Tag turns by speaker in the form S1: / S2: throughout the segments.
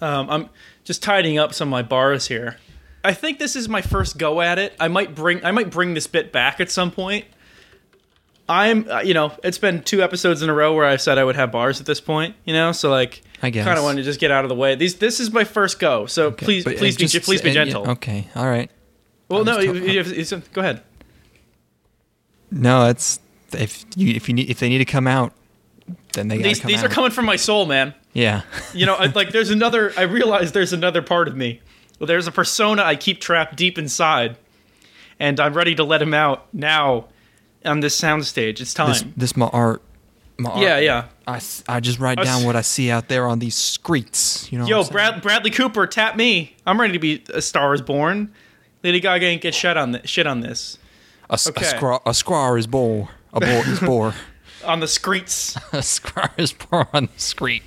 S1: Um, I'm just tidying up some of my bars here. I think this is my first go at it. I might bring I might bring this bit back at some point. I'm uh, you know it's been two episodes in a row where I said I would have bars at this point. You know, so like
S2: I guess.
S1: kind of wanted to just get out of the way. These this is my first go, so please
S2: But, uh,
S1: please be
S2: just-
S1: please be gentle.
S2: okay, all right.
S1: Well,
S2: I'm
S1: no, you, you, you- go ahead.
S2: No, it's if you if you need if they need to come out, then they
S1: These
S2: come
S1: these
S2: out.
S1: are coming from my soul, man.
S2: Yeah.
S1: You know, I, like there's another. I realize there's another part of me. Well, there's a persona I keep trapped deep inside, and I'm ready to let him out now on this soundstage. It's time.
S2: this this my art. My art.
S1: yeah, yeah.
S2: I just write
S1: I
S2: down
S1: s-
S2: what I see out there on these streets. You know.
S1: Yo,
S2: what I'm saying?
S1: Brad, Bradley Cooper, tap me. I'm ready to be a Star is Born. Lady Gaga ain't get shit on this. Shit on this.
S2: A,
S1: okay.
S2: a, scra- a is bore. A bore is bore.
S1: On the streets.
S2: scar is born on the street.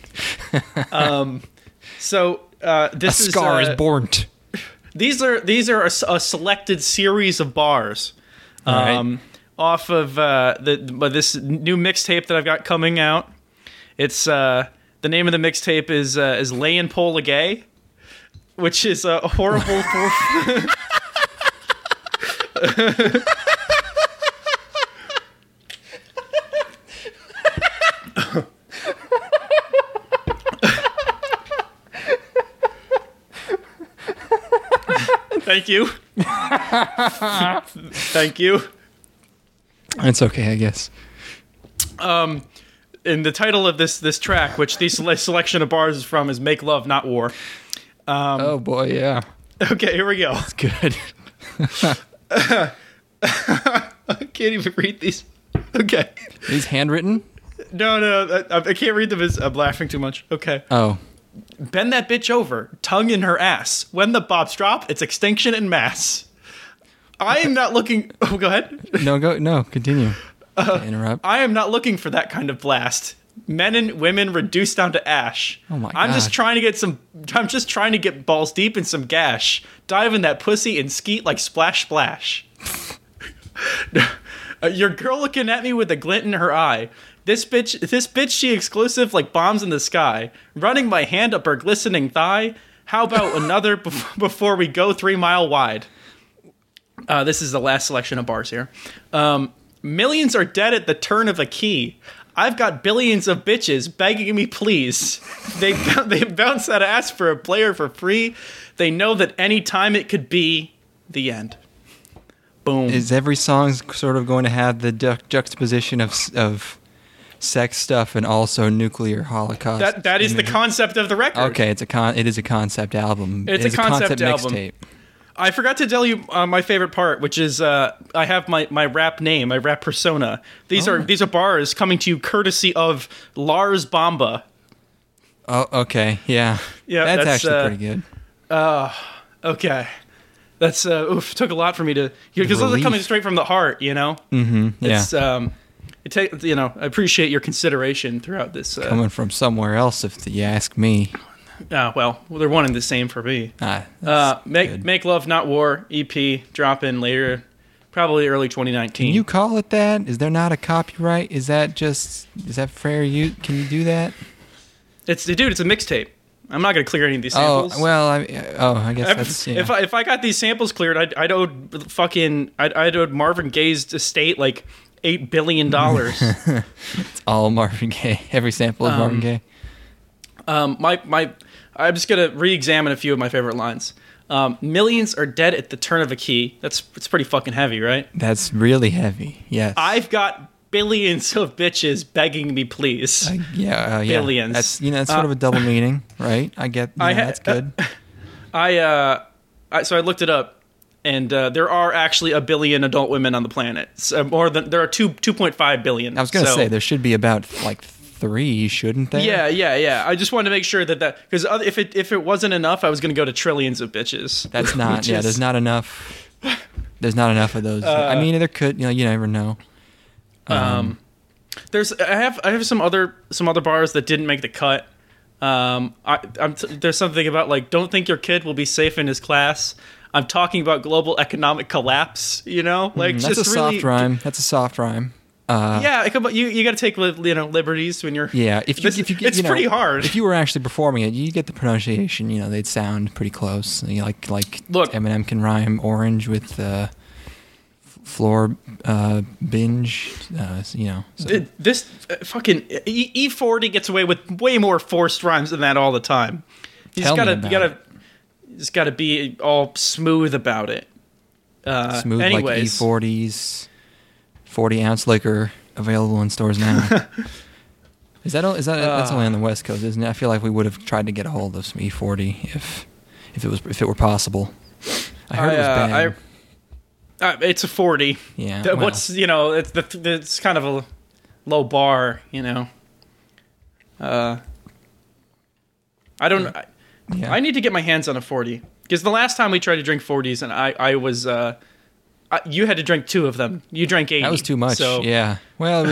S1: So uh,
S2: A
S1: this is
S2: scar
S1: uh,
S2: is born.
S1: these are these are a selected series of bars um, off of uh, the this new mixtape that I've got coming out. It's uh, the name of the mixtape is uh, is Layin' Pole a Gay, which is a horrible. Thank you. Thank you.
S2: It's okay, I guess.
S1: Um, and the title of this this track, which this selection of bars is from, is "Make Love, Not War." Um,
S2: oh boy, yeah.
S1: Okay, here we go.
S2: Good.
S1: I can't even read these. Okay,
S2: These handwritten?
S1: no, no, I, I can't read them. As I'm laughing too much. Okay,
S2: Oh.
S1: Bend that bitch over, tongue in her ass. When the bobs drop, it's extinction in mass. I am not looking. Oh, go ahead.
S2: No, go no, continue.
S1: Uh,
S2: Interrupt.
S1: I am not looking for that kind of blast. Men and women reduced down to ash.
S2: Oh my
S1: I'm just trying to get some. I'm just trying to get balls deep in some gash. Dive in that pussy and skeet like splash splash. Uh, your girl looking at me with a glint in her eye. This bitch, this bitch, she exclusive like bombs in the sky. Running my hand up her glistening thigh. How about another bef- before we go three mile wide? Uh, this is the last selection of bars here. Um, millions are dead at the turn of a key. I've got billions of bitches begging me, please. They they bounce that ass for a player for free. They know that any time it could be the end. Boom.
S2: Is every song sort of going to have the ju- juxtaposition of of sex stuff and also nuclear holocaust?
S1: that that is the concept of the record.
S2: Okay, it's a con. It is a concept album.
S1: It's
S2: It
S1: a
S2: is
S1: concept album.
S2: mixtape.
S1: I forgot to tell you uh, my favorite part, which is uh, I have my, my rap name, my rap persona. These
S2: Oh.
S1: are these are bars coming to you courtesy of Lars Bamba.
S2: Oh, okay, yeah,
S1: Yeah,
S2: That's,
S1: that's,
S2: actually
S1: uh,
S2: pretty good.
S1: Okay. That's uh oof, took a lot for me to because those are coming straight from the heart, you know.
S2: Mm-hmm. Yeah,
S1: It's um it take you know, I appreciate your consideration throughout this uh
S2: coming from somewhere else, if you ask me.
S1: uh, well, they're one and the same for me.
S2: Ah,
S1: Uh make
S2: good.
S1: make love not war EP drop in later probably early 2019.
S2: Can you call it that? Is there not a copyright? Is that just is that fair use? Can you do that?
S1: It's dude, it's a mixtape. I'm not going to clear any of these samples.
S2: Oh well, I oh I guess that's yeah.
S1: if I if I got these samples cleared, I'd, I'd owe fucking I'd, I'd owe Marvin Gaye's estate like eight billion dollars.
S2: It's all Marvin Gaye. Every sample of Marvin Gaye.
S1: Um, my my, I'm just gonna re-examine a few of my favorite lines. Um, Millions are dead at the turn of a key. That's it's pretty fucking heavy, right?
S2: That's really heavy. Yes.
S1: I've got billions of bitches begging me, please.
S2: Uh, yeah, uh, yeah.
S1: Billions.
S2: That's you know that's sort
S1: Uh,
S2: of a double meaning, right? I get. You
S1: I ha-
S2: that's good.
S1: I uh, I, so I looked it up, and uh, there are actually a billion adult women on the planet. So more than there are two two point five billion.
S2: I was gonna
S1: So-
S2: say there should be about like three, shouldn't there?
S1: Yeah, yeah, yeah. I just wanted to make sure that that because if it if it wasn't enough, I was gonna go to trillions of bitches.
S2: That's not.
S1: which
S2: yeah,
S1: is-
S2: there's not enough. There's not enough of those.
S1: Uh,
S2: I mean, there could. You know, you never know.
S1: Um, there's I have I have some other some other bars that didn't make the cut. Um, I, I'm t- there's something about like don't think your kid will be safe in his class. I'm talking about global economic collapse. You know, like
S2: Mm, that's
S1: just
S2: a
S1: really,
S2: soft rhyme. That's a soft rhyme.
S1: yeah, come on, you you got to take you know liberties when you're.
S2: Yeah, if you
S1: This-
S2: if you get,
S1: it's
S2: you know,
S1: pretty hard.
S2: If you were actually performing it, you get the pronunciation. You know, they'd sound pretty close. You know, like like
S1: Look-
S2: Eminem can rhyme orange with uh, floor uh, binge. Uh, you know, so,
S1: this uh, fucking E forty gets away with way more forced rhymes than that all the time. You
S2: Tell
S1: gotta, you gotta, you just gotta be all smooth about it. Uh,
S2: smooth like
S1: anyways,
S2: E40s, forty ounce liquor available in stores now. is that is that that's only on the West Coast, isn't it? I feel like we would have tried to get a hold of some E40 if if it was if it were possible. I heard it was
S1: uh,
S2: bad.
S1: I- uh, it's a forty.
S2: yeah,
S1: Th-
S2: well,
S1: What's you know? It's the it's kind of a low bar. You know. Uh, I don't. I,
S2: yeah.
S1: I need to get my hands on a 40 because the last time we tried to drink 40s and I I was uh I, you had to drink two of them. You drank 80.
S2: That was too much.
S1: So
S2: Yeah. Well,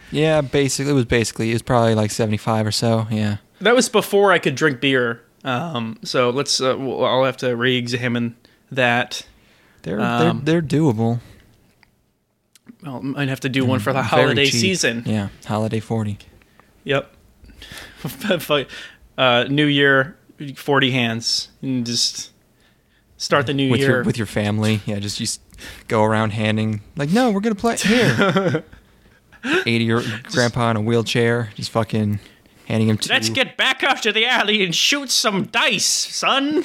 S2: yeah. Basically, it was basically it was probably like seventy five or so. Yeah.
S1: that was before I could drink beer. Um so let's uh, well, I'll have to re-examine that.
S2: They're
S1: Um,
S2: they're they're doable.
S1: Well, might have to do one for the holiday
S2: cheap.
S1: season.
S2: Yeah. Holiday forty.
S1: Yep. uh New Year 40 hands and just start the new
S2: with
S1: year
S2: your with your family. Yeah. Just you go around handing like, no, we're gonna play here. Eighty year grandpa in a wheelchair, just fucking handing him. Two.
S1: Let's get back up to the alley and shoot some dice, son.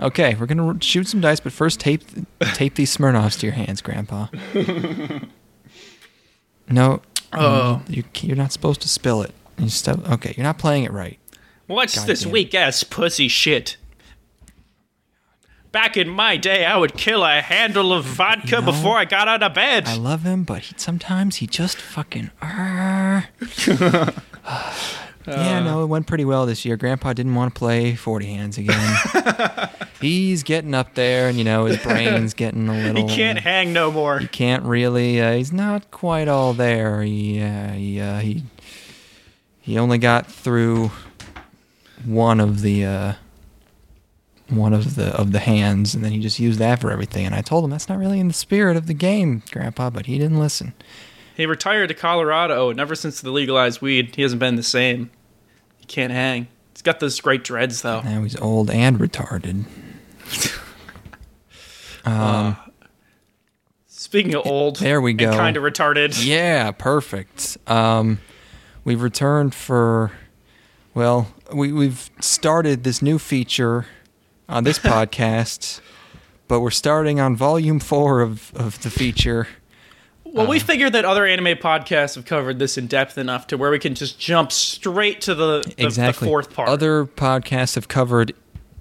S2: Okay, we're gonna shoot some dice, but first tape tape these Smirnoffs to your hands, Grandpa. no, um,
S1: Oh.
S2: you you're not supposed to spill it. You st- okay, you're not playing it right.
S1: What's
S2: God
S1: this weak ass pussy shit? Back in my day, I would kill a handle of vodka
S2: know,
S1: before I got out of bed.
S2: I love him, but he, sometimes he just fucking. "Arr." yeah, no, it went pretty well this year. Grandpa didn't want to play forty hands again. he's getting up there, and you know his brain's getting a little.
S1: he can't hang no more.
S2: he can't really. Uh, he's not quite all there. He uh, he uh, he he only got through one of the uh, one of the of the hands, and then he just used that for everything. And I told him that's not really in the spirit of the game, Grandpa, but he didn't listen.
S1: He retired to Colorado, and ever since the legalized weed, he hasn't been the same. He can't hang. He's got those great dreads, though.
S2: Now he's old and retarded. Um,
S1: Speaking of old,
S2: There we go.
S1: kind of retarded.
S2: Yeah, perfect. Um, we've returned for, well, we, we've started this new feature on this podcast, but we're starting on volume four of, of the feature.
S1: Well, we figured that other anime podcasts have covered this in depth enough to where we can just jump straight to the, the, the
S2: exactly.
S1: fourth part.
S2: Other podcasts have covered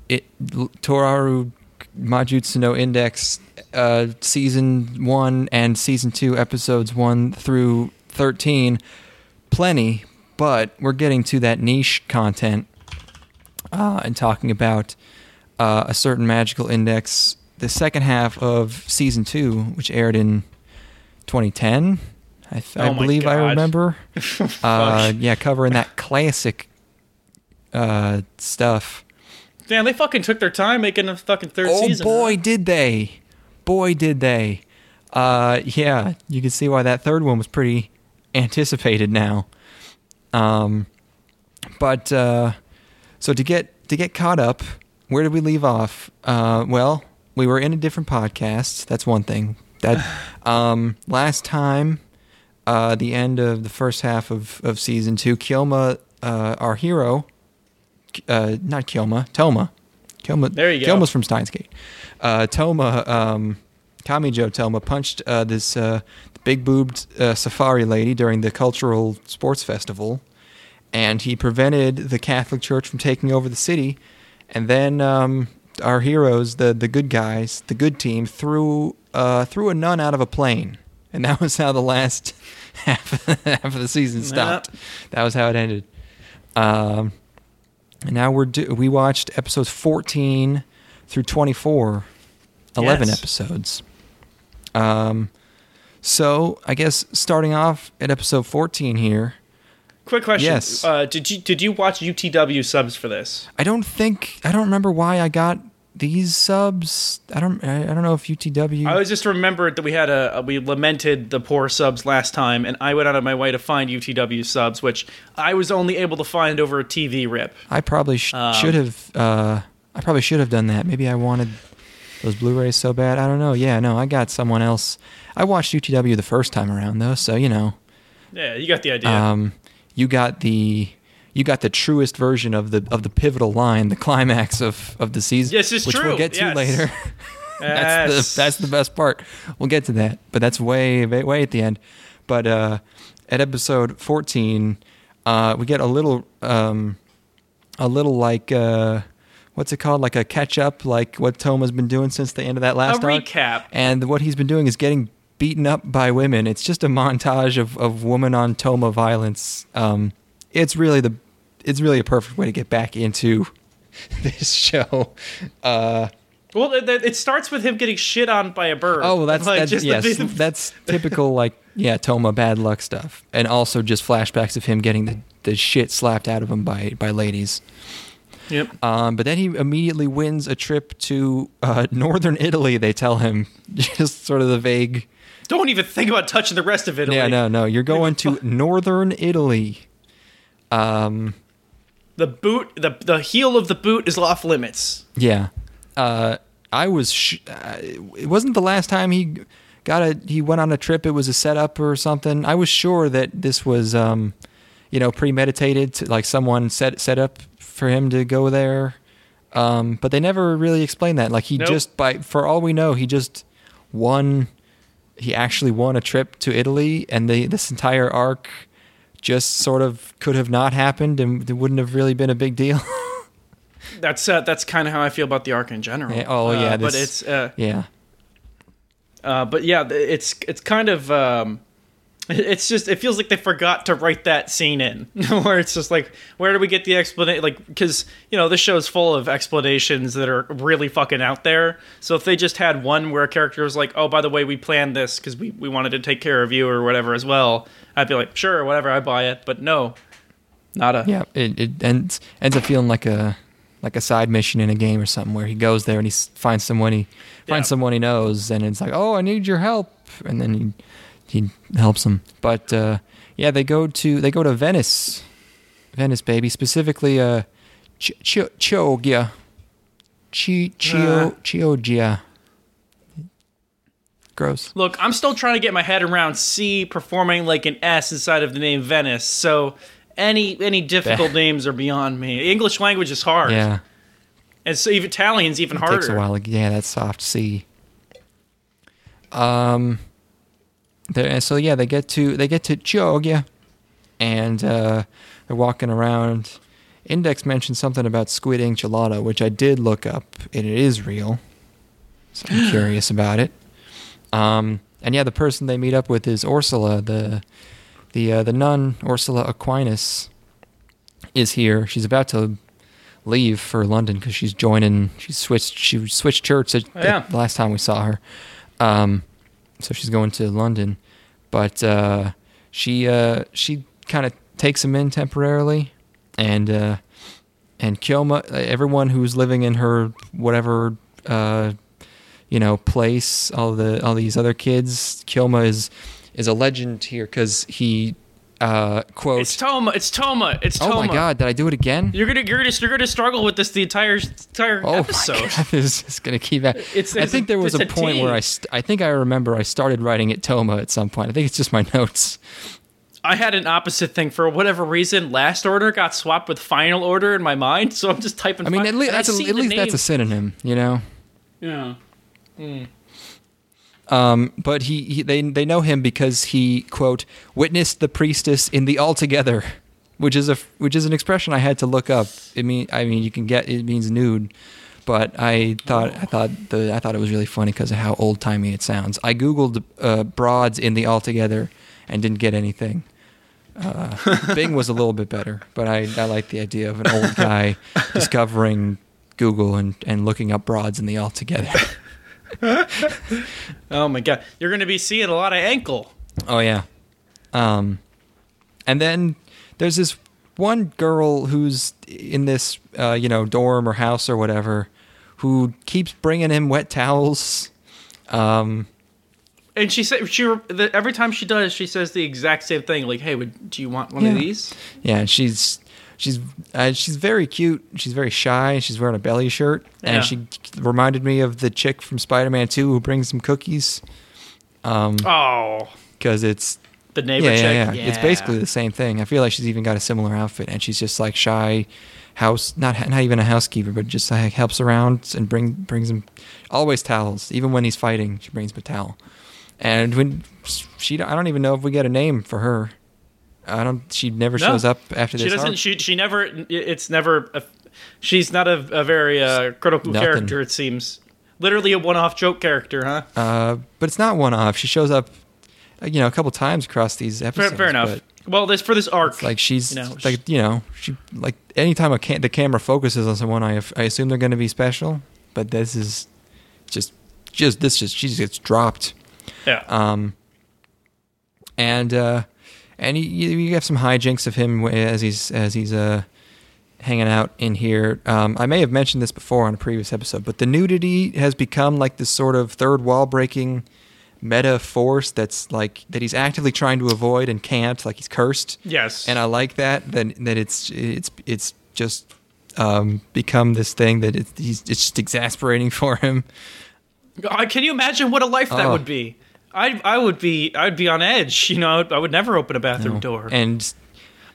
S2: it. Toaru Majutsu no Index, uh, season one and season two, episodes one through thirteen, plenty. But we're getting to that niche content uh, and talking about uh, a certain magical index. The second half of season two, which aired in 2010, I, th-
S1: Oh my
S2: believe I remember. uh, yeah, covering that classic uh, stuff.
S1: Damn, they fucking took their time making a fucking third
S2: Oh
S1: season.
S2: boy, did they! Boy, did they! Uh, yeah, you can see why that third one was pretty anticipated now. Um, but uh, so to get to get caught up, where did we leave off? Uh, well, we were in a different podcast. That's one thing. That um, last time, uh, the end of the first half of, of season two, Kyoma, uh, our hero, uh, not Kyoma, Toma. Kyoma,
S1: There you go.
S2: Kyoma's from Steins Gate. Uh, Toma, um, Kamijo Toma punched uh, this uh, big boobed uh, safari lady during the cultural sports festival, and he prevented the Catholic Church from taking over the city. And then um, our heroes, the the good guys, the good team, threw uh, threw a nun out of a plane, and that was how the last half half of the season stopped. That was how it ended. Um, and now we're do- we watched episodes 14 through 24, 11
S1: Yes.
S2: episodes. Um, so I guess starting off at episode 14 here,
S1: Quick question.
S2: Yes.
S1: Uh, did you did you watch UTW subs for this?
S2: I don't think I don't remember why I got these subs, I don't, I, I don't know if UTW.
S1: I was just remembered that we had a, we lamented the poor subs last time, and I went out of my way to find UTW subs, which I was only able to find over a TV rip.
S2: I probably sh-
S1: Um,
S2: should have. Uh, I probably should have done that. Maybe I wanted those Blu-rays so bad. I don't know. Yeah, no, I got someone else. I watched UTW the first time around though, so you know,
S1: Yeah, you got the idea.
S2: um, you got the you got the truest version of the of the pivotal line, the climax of of the season.
S1: Yes, it's
S2: which
S1: true.
S2: we'll get to
S1: Yes.
S2: later. that's
S1: Yes.
S2: the that's the best part. We'll get to that, but that's way way, way at the end. But uh, at episode fourteen, uh, we get a little um, a little like uh, what's it called? Like a catch up, like what Toma's been doing since the end of that last
S1: a
S2: arc.
S1: recap.
S2: And what he's been doing is getting beaten up by women. It's just a montage of, of woman on Toma violence. Um, it's really the it's really a perfect way to get back into this show. Uh,
S1: Well, it, it starts with him getting shit on by a bird.
S2: oh, that's
S1: Like,
S2: that's yes,
S1: the-
S2: that's typical like yeah Toma bad luck stuff, and also just flashbacks of him getting the, the shit slapped out of him by by ladies.
S1: Yep.
S2: Um, but then he immediately wins a trip to uh, northern Italy. They tell him just sort of the vague.
S1: Don't even think about touching the rest of it.
S2: Yeah, no, no. You're going to northern Italy. Um,
S1: The boot, the the heel of the boot is off limits.
S2: yeah. Uh, I was. Sh- uh, it wasn't the last time he got a. He went on a trip. It was a setup or something. I was sure that this was, um, you know, premeditated. To, like someone set set up for him to go there. Um, but they never really explained that. Like he
S1: Nope.
S2: just by for all we know, he just won. He actually won a trip to Italy, and the this entire arc just sort of could have not happened, and it wouldn't have really been a big deal.
S1: That's uh, that's kind of how I feel about the arc in general.
S2: Yeah, oh, yeah,
S1: Uh, but it's uh,
S2: yeah.
S1: uh, but yeah, it's it's kind of um, it's just it feels like they forgot to write that scene in where it's just like where do we get the explanation like because you know this show is full of explanations that are really fucking out there so if they just had one where a character was like oh by the way we planned this because we, we wanted to take care of you or whatever as well i'd be like sure whatever i buy it but no not a
S2: Yeah, it, it ends ends up feeling like a like a side mission in a game or something where he goes there and he finds someone he finds
S1: Yeah.
S2: someone he knows and it's like oh I need your help and then he he helps them. But uh, yeah, they go to they go to Venice, Venice baby specifically uh Ch- Ch- Chioggia, Chi Chio
S1: Uh.
S2: Chioggia. Gross.
S1: Look, I'm still trying to get my head around C performing like an S inside of the name Venice. So any any difficult names are beyond me. English language is hard.
S2: Yeah.
S1: And so even Italian's even
S2: It
S1: harder.
S2: takes a while. Yeah, that's soft C. Um, there, and so yeah, they get to they get to Chioggia, and uh, they're walking around. Index mentioned something about squid ink gelato, which I did look up, and it is real. So I'm curious about it. Um, and yeah, the person they meet up with is Ursula, the the uh, the nun Ursula Aquinas is here. She's about to leave for London because she's joining. She switched. She switched church at,
S1: Oh, yeah.
S2: the last time we saw her. Um, so she's going to London, but uh, she uh, she kind of takes him in temporarily, and uh, and Kyoma, everyone who's living in her whatever uh, you know place, all the all these other kids, Kyoma is is a legend here because he uh, quote.
S1: It's Toma. It's Toma. It's Toma.
S2: oh my god! Did I do it again?
S1: You're gonna you're gonna you're gonna struggle with this the entire entire
S2: Oh
S1: episode.
S2: my god, this is gonna keep at.
S1: It's-
S2: I think there was a
S1: a
S2: point where I, st- I think I remember I started writing it Toma at some point. I think it's just my notes.
S1: I had an opposite thing for whatever reason. Last order got swapped with final order in my mind, so I'm just typing.
S2: I mean, at least that's a, at least that's a synonym, you know.
S1: yeah.
S2: Um, but he, he they they know him because he quote witnessed the priestess in the altogether, which is a which is an expression I had to look up. It mean I mean you can get it means nude, but I thought I thought the I thought it was really funny because of how old timey it sounds. I googled uh, broads in the altogether and didn't get anything. Uh, Bing was a little bit better, but I I like the idea of an old guy discovering Google and and looking up broads in the altogether.
S1: Oh my god, you're gonna be seeing a lot of ankle.
S2: Oh yeah. Um and then there's this one girl who's in this uh, you know, dorm or house or whatever who keeps bringing him wet towels. Um,
S1: And she said she the, every time she does, she says the exact same thing. Like, "Hey, would, do you want one of these?"
S2: yeah, she's she's uh, she's very cute. She's very shy. She's wearing a belly shirt,
S1: Yeah.
S2: and she reminded me of the chick from Spider-Man Two who brings some cookies. Um,
S1: Oh,
S2: because it's
S1: the neighbor
S2: yeah,
S1: chick.
S2: yeah, yeah, It's basically the same thing. I feel like she's even got a similar outfit, and she's just like shy, house not not even a housekeeper, but just like helps around and bring brings him always towels. Even when he's fighting, she brings him a towel. And when she, I don't even know if we get a name for her. I don't. She never
S1: No.
S2: shows up after this.
S1: She doesn't.
S2: arc.
S1: She she never. It's never. A, she's not a, a very uh, critical
S2: Nothing.
S1: character. It seems. Literally a one-off joke character, huh?
S2: Uh, but it's not one off. She shows up, uh, you know, a couple times across these episodes.
S1: fair enough.
S2: but
S1: Well, this for this arc,
S2: like she's
S1: you know,
S2: like you know she like anytime a ca- the camera focuses on someone, I I assume they're going to be special. But this is just just this just she just gets dropped.
S1: yeah.
S2: Um, and uh, and you, you have some hijinks of him as he's as he's uh hanging out in here. Um, I may have mentioned this before on a previous episode, but the nudity has become like this sort of third wall breaking meta force that's like that he's actively trying to avoid and can't. Like he's cursed.
S1: yes.
S2: And I like that that that it's it's it's just um, become this thing that it's he's it's just exasperating for him.
S1: God, can you imagine what a life that
S2: Oh.
S1: would be? I I would be I'd be on edge. You know, I would, I would never open a bathroom door.
S2: And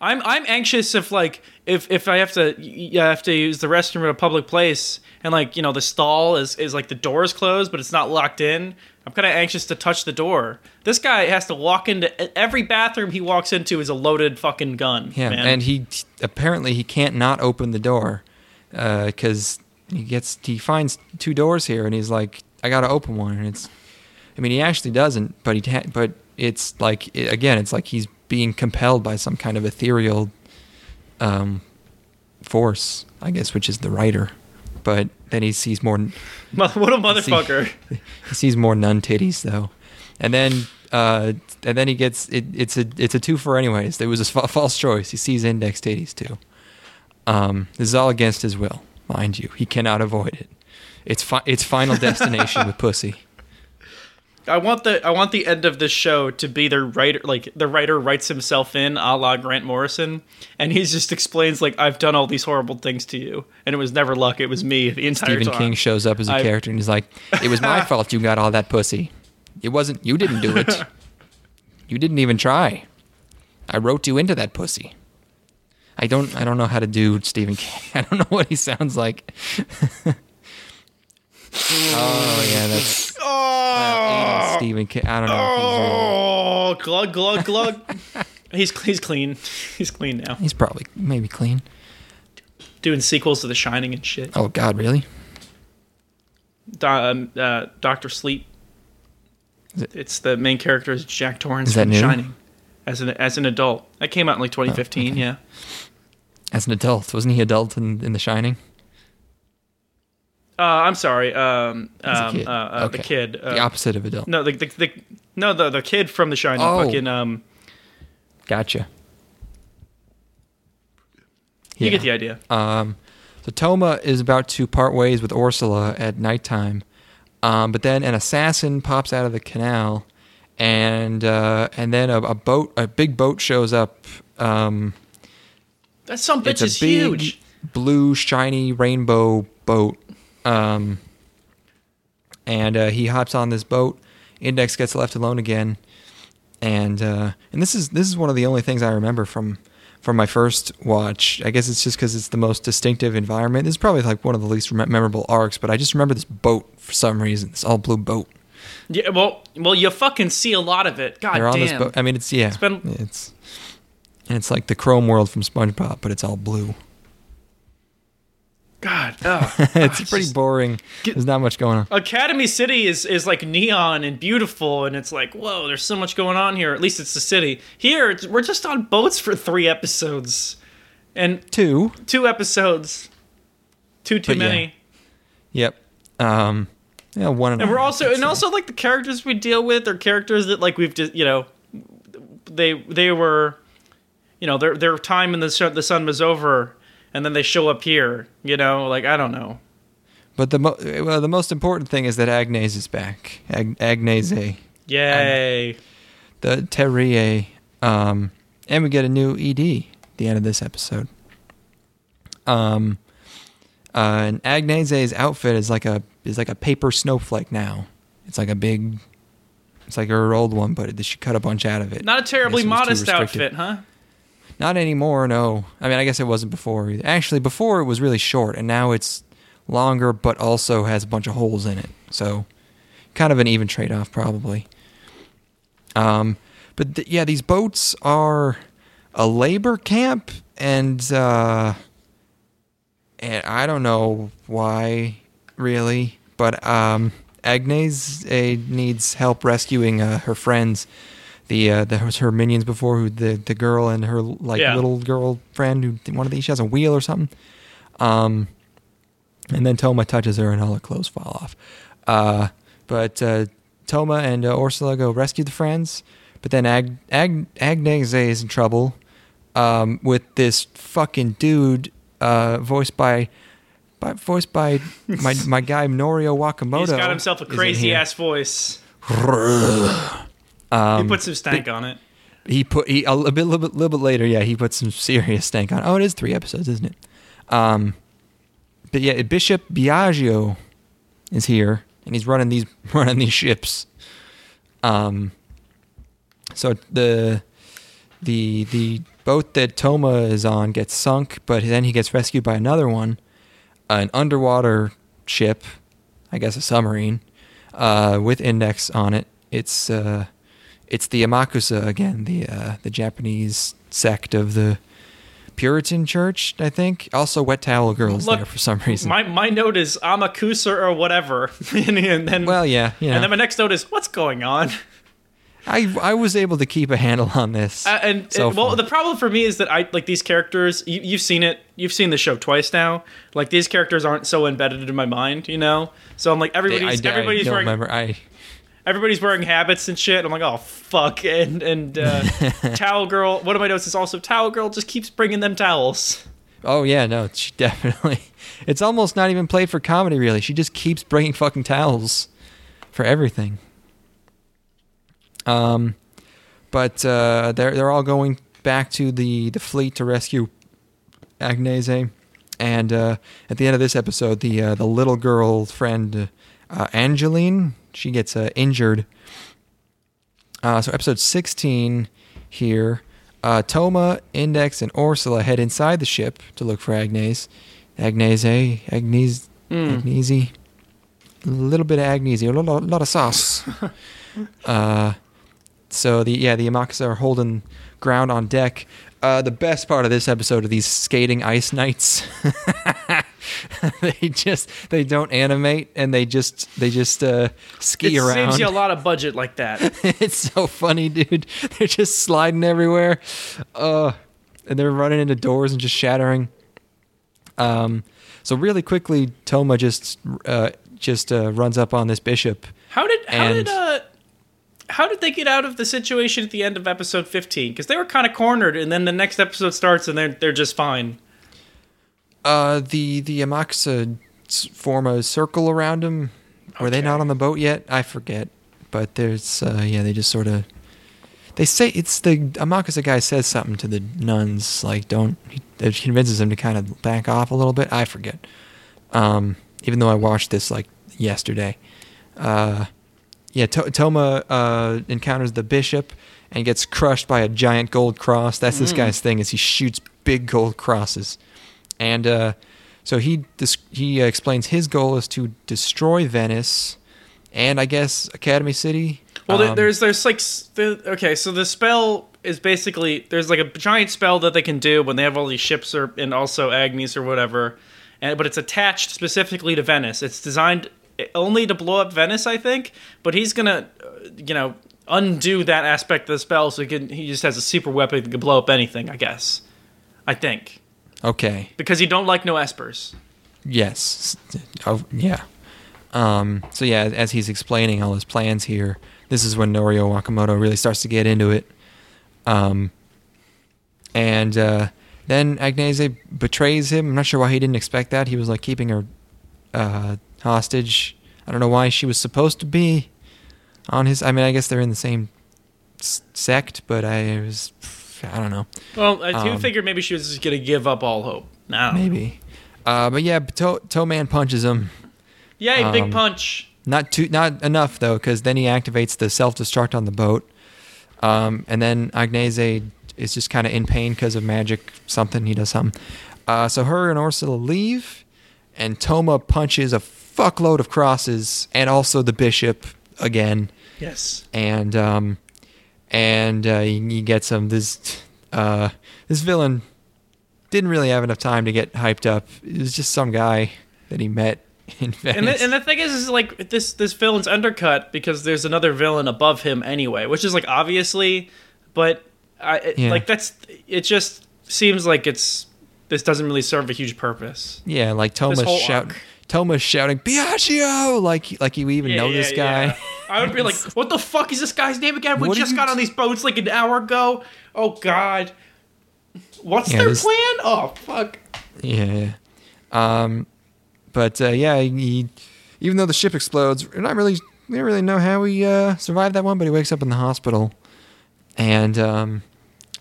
S1: I'm I'm anxious if like if if I have to yeah I have to use the restroom at a public place and like you know the stall is is like the door is closed but it's not locked in. I'm kind of anxious to touch the door. This guy has to walk into every bathroom he walks into is a loaded fucking gun.
S2: yeah,
S1: man.
S2: and he apparently he can't not open the door uh, because he gets he finds two doors here and he's like I got to open one and it's I mean he actually doesn't but he ha- but it's like again it's like he's being compelled by some kind of ethereal um force I guess which is the writer but then he sees more
S1: what a motherfucker.
S2: he sees more nun titties though, and then uh, and then he gets it, it's a it's a two for anyways. It was a false choice. He sees index titties too. Um, this is all against his will, mind you. He cannot avoid it. It's fi- it's final destination with pussy.
S1: I want the I want the end of this show to be the writer like the writer writes himself in a la Grant Morrison and he just explains like I've done all these horrible things to you and it was never luck it was me the entire
S2: Stephen
S1: time.
S2: King shows up as a
S1: I-
S2: character and he's like, "It was my fault you got all that pussy. It wasn't. You didn't do it. You didn't even try. I wrote you into that pussy." I don't. I don't know how to do Stephen King. I don't know what he sounds like. oh yeah, that's
S1: Oh,
S2: Stephen King. I don't know. He's,
S1: oh glug glug glug. he's he's clean. He's clean now.
S2: he's probably maybe clean.
S1: Doing sequels to The Shining and shit.
S2: Oh God, really?
S1: Do, um, uh, Doctor Sleep.
S2: Is it-
S1: It's the main character is Jack Torrance
S2: Is that
S1: from
S2: new?
S1: Shining. As an as an adult, that came out in like 2015. Yeah.
S2: As an adult, wasn't he adult in, in The Shining?
S1: Uh, I'm sorry. Um, um,
S2: kid.
S1: uh, uh, the kid. Uh,
S2: the opposite of adult.
S1: No, the, the, the no the the kid from The Shining.
S2: Oh.
S1: Fucking um,
S2: Gotcha.
S1: you
S2: Yeah.
S1: get the idea.
S2: Um, so Toma is about to part ways with Ursula at nighttime, um, but then an assassin pops out of the canal, and uh, and then a, a boat, a big boat shows up. Um,
S1: That some bitch
S2: it's a
S1: is
S2: big
S1: huge.
S2: blue, shiny rainbow boat, um, and uh, he hops on this boat. Index gets left alone again, and uh, and this is this is one of the only things I remember from from my first watch. I guess it's just because it's the most distinctive environment. This is probably like one of the least memorable arcs, but I just remember this boat for some reason. This all blue boat.
S1: Yeah. Well, well, you fucking see a lot of it. God
S2: They're on
S1: damn.
S2: this boat. I mean, it's yeah,
S1: been-
S2: it's and it's like the Chrome World from SpongeBob, but it's all blue.
S1: God. Oh,
S2: it's pretty
S1: just-
S2: boring. There's not much going on.
S1: Academy City is is like neon and beautiful, and it's like whoa, there's so much going on here. At least it's the city. Here, it's, we're just on boats for three episodes, and
S2: Two.
S1: two episodes. two too
S2: But yeah.
S1: many.
S2: Yep. Um. Yeah, one and,
S1: and we're also and also like the characters we deal with are characters that like we've just you know they they were you know their their time in the sun, the sun was over and then they show up here you know like I don't know
S2: but the mo- well, the most important thing is that Agnes is back. Ag- Agnese,
S1: Yay!
S2: the Terrier, um, and we get a new ED at the end of this episode. Um, uh, and Agnese's outfit is like a is like a paper snowflake now. It's like a big. It's like her old one, but she cut a bunch out of it.
S1: Not a terribly
S2: Guess it was too
S1: modest outfit, huh?
S2: Not anymore, no. I mean, I guess it wasn't before. Actually, before it was really short, and now it's longer, but also has a bunch of holes in it. So, kind of an even trade off, probably. Um, but th- yeah, these boats are a labor camp, and uh, and I don't know why, really, but um, Agnes uh, needs help rescuing uh, her friends. The uh, that was her minions before, who the the girl and her like
S1: Yeah.
S2: little girl friend who one of these she has a wheel or something. Um, and then Toma touches her and all her clothes fall off. Uh, but uh, Toma and uh, Ursula go rescue the friends, but then Ag- Ag- Agnese is in trouble um, with this fucking dude uh, voiced by. By, voiced by my my guy Norio Wakamoto.
S1: He's got himself a crazy ass voice.
S2: Um,
S1: he put some stank on it.
S2: he put he a little bit, little bit, little bit later. Yeah, he put some serious stank on. Oh, it is three episodes, isn't it? Um, but yeah, Bishop Biagio is here, and he's running these running these ships. Um, so the the the boat that Toma is on gets sunk, but then he gets rescued by another one, an underwater ship, I guess a submarine, uh, with index on it. It's uh, it's the Amakusa again, the uh, the Japanese sect of the Puritan Church, I think. Also, Wet Towel Girls
S1: Look,
S2: there for some reason.
S1: My my note is Amakusa or whatever, and, and then
S2: well, yeah, yeah.
S1: and then my next note is what's going on.
S2: I I was able to keep a handle on this.
S1: Uh, and
S2: so
S1: and- well, the problem for me is that I like these characters. You, you've seen it. You've seen the show twice now. Like these characters aren't so embedded in my mind, you know. So I'm like
S2: I,
S1: everybody's
S2: I
S1: everybody's
S2: don't
S1: wearing
S2: remember. I
S1: everybody's wearing habits and shit. I'm like, oh fuck. And and uh, towel girl. One of my notes is also towel girl just keeps bringing them towels.
S2: oh yeah, no, she definitely. It's almost not even played for comedy, really. She just keeps bringing fucking towels for everything. Um, but uh, they're they're all going back to the the fleet to rescue Agnese, and uh, at the end of this episode, the uh, the little girl friend uh, Angelene she gets uh, injured. Uh, so episode sixteen here, uh, Toma, Index, and Ursula head inside the ship to look for Agnes. Agnese, Agnes,
S1: Mm.
S2: Agnese, a little bit of Agnese, a lot, lot of sauce. uh, so the yeah the Amakusa are holding ground on deck. Uh, the best part of this episode are these skating ice knights. they just they don't animate and they just they just uh, ski around.
S1: It
S2: around.
S1: saves you a lot of budget like that.
S2: it's so funny, dude. They're just sliding everywhere. Uh, and they're running into doors and just shattering. Um, so really quickly, Toma just uh, just uh, runs up on this bishop.
S1: How did how
S2: And-
S1: did uh how did they get out of the situation at the end of episode 15? Because they were kind of cornered, and then the next episode starts, and they're they're just fine.
S2: Uh, the the Amakusa form a circle around him. Were they not on the boat yet? I forget. But there's uh, yeah, they just sort of. They say it's the Amakusa guy says something to the nuns like don't he, it convinces them to kind of back off a little bit. I forget. Um, even though I watched this like yesterday. Uh, yeah, to- Toma uh, encounters the bishop and gets crushed by a giant gold cross. That's this guy's thing is he shoots big gold crosses, and uh, so he dis- he uh, explains his goal is to destroy Venice, and I guess Academy City.
S1: Well,
S2: Um,
S1: there's there's like okay, so the spell is basically there's like a giant spell that they can do when they have all these ships or and also Agnes or whatever, and but it's attached specifically to Venice. It's designed only to blow up Venice, I think. But he's gonna, uh, you know, undo that aspect of the spell, so he can he just has a super weapon that can blow up anything. I guess, I think
S2: okay.
S1: because you don't like no espers.
S2: Yes. Oh, yeah. Um, so yeah, as he's explaining all his plans here, this is when Norio Wakamoto really starts to get into it. Um, and uh, then Agnese betrays him. I'm not sure why he didn't expect that. He was like keeping her uh, hostage. I don't know why she was supposed to be on his. I mean, I guess they're in the same s- sect, but I was. I don't know.
S1: Well, I do
S2: Um,
S1: figure maybe she was just gonna give up all hope. No.
S2: Maybe. Uh, but yeah, Toe, Toe Man punches him.
S1: Yay,
S2: Um,
S1: big punch.
S2: Not too, not enough though, because then he activates the self destruct on the boat, um, and then Agnese is just kind of in pain because of magic something. He does something. Uh, so her and Ursula leave, and Toma punches a fuckload of crosses, and also the bishop again,
S1: Yes.
S2: and um, and uh, he, he gets him. This uh, this villain didn't really have enough time to get hyped up. It was just some guy that he met in Venice.
S1: And the, and the thing is, is like this this villain's undercut because there's another villain above him anyway, which is like obviously, but I it,
S2: Yeah.
S1: like that's it. Just seems like it's this doesn't really serve a huge purpose.
S2: Yeah, like
S1: whole
S2: shout,
S1: arc.
S2: Toma's shouting Biagio, like like you even know this guy.
S1: I would be like, what the fuck is this guy's name again? We
S2: What
S1: just got
S2: t-
S1: on these boats like an hour ago. Oh god, what's
S2: Yeah,
S1: their
S2: this-
S1: plan? Oh fuck.
S2: Yeah, yeah. Um, but uh, yeah, he, even though the ship explodes, we're not really we don't really know how he uh, survived that one. But he wakes up in the hospital, and um,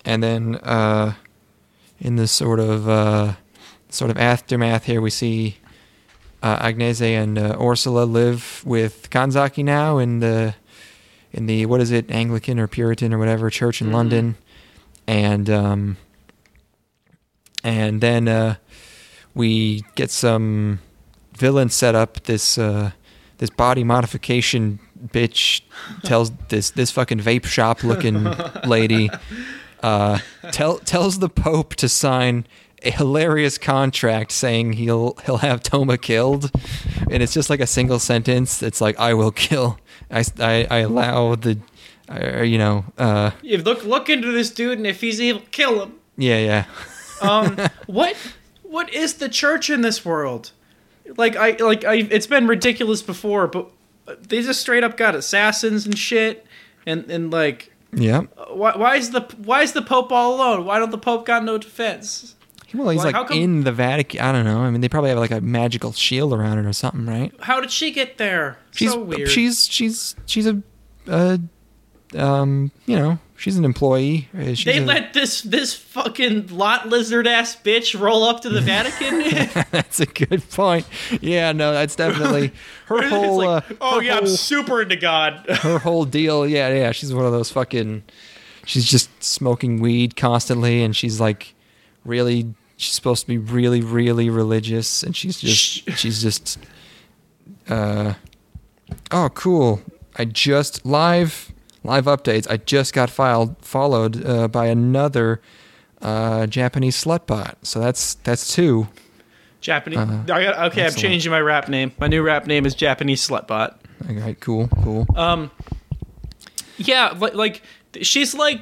S2: and then uh, in this sort of uh, sort of aftermath here, we see uh, Agnese and uh, Ursula live with Kanzaki now in the in the what is it Anglican or Puritan or whatever church in
S1: Mhm.
S2: London, and um, and then uh, we get some villain set up. This uh, this body modification bitch tells this this fucking vape shop looking lady uh, tell tells the Pope to sign a hilarious contract saying he'll he'll have Toma killed, and it's just like a single sentence. It's like I will kill. I I, I allow the. Uh, you know, uh,
S1: You look look into this dude, and if he's evil, kill him.
S2: yeah, yeah.
S1: Um, what what is the church in this world? Like I like I it's been ridiculous before, but they just straight up got assassins and shit, and and like
S2: Yeah.
S1: why why is the why is the Pope all alone? Why don't the Pope got no defense?
S2: Well, he's
S1: Like,
S2: like
S1: come-
S2: in the Vatican. I don't know. I mean, they probably have like a magical shield around it or something, right?
S1: How did she get there?
S2: She's
S1: so weird.
S2: she's she's she's a, uh, um, you know, she's an employee. Uh, She's
S1: they
S2: a-
S1: let this this fucking lot lizard ass bitch roll up to the Vatican.
S2: that's a good point. Yeah, no, that's definitely her whole.
S1: like,
S2: uh,
S1: oh
S2: her
S1: yeah, I'm super into God.
S2: her whole deal. Yeah, yeah. She's one of those fucking. She's just smoking weed constantly, and she's like, really. She's supposed to be really, really religious, and she's just. She's just. Uh. Oh, cool! I just live live updates. I just got filed followed uh, by another uh, Japanese slutbot. So that's that's two.
S1: Japanese.
S2: Uh,
S1: I got, okay, I'm changing my rap name. My new rap name is Japanese Slutbot.
S2: All right, cool, cool.
S1: Um, yeah, like, like she's like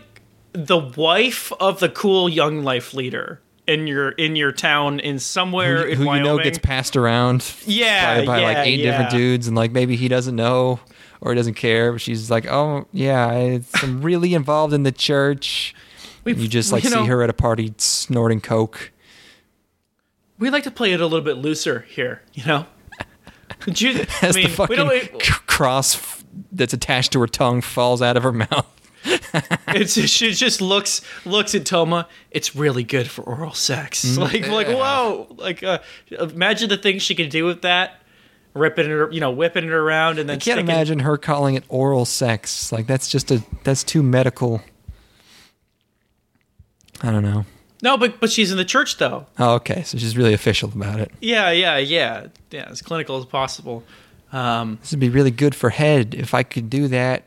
S1: the wife of the cool young life leader in your in your town in somewhere
S2: who, who you know gets passed around
S1: Yeah,
S2: by, by like
S1: yeah,
S2: eight different dudes and like maybe he doesn't know or he doesn't care but she's like oh yeah i'm really involved in the church
S1: we,
S2: you just like
S1: you
S2: see
S1: know,
S2: her at a party snorting coke
S1: We like to play it a little bit looser here, you know. You, I
S2: as
S1: mean,
S2: the fucking
S1: we don't.
S2: c- cross that's attached to her tongue falls out of her mouth
S1: she just looks looks at Toma. It's really good for oral sex. Like like whoa. Like uh, imagine the things she could do with that. Ripping it, you know, whipping it around, and then
S2: i can't
S1: sticking-
S2: imagine her calling it oral sex like that's just a that's too medical i don't know
S1: No, but but she's in the church though.
S2: oh okay so she's really official about it
S1: Yeah, yeah, yeah, yeah. As clinical as possible. Um,
S2: this would be really good for head if i could do that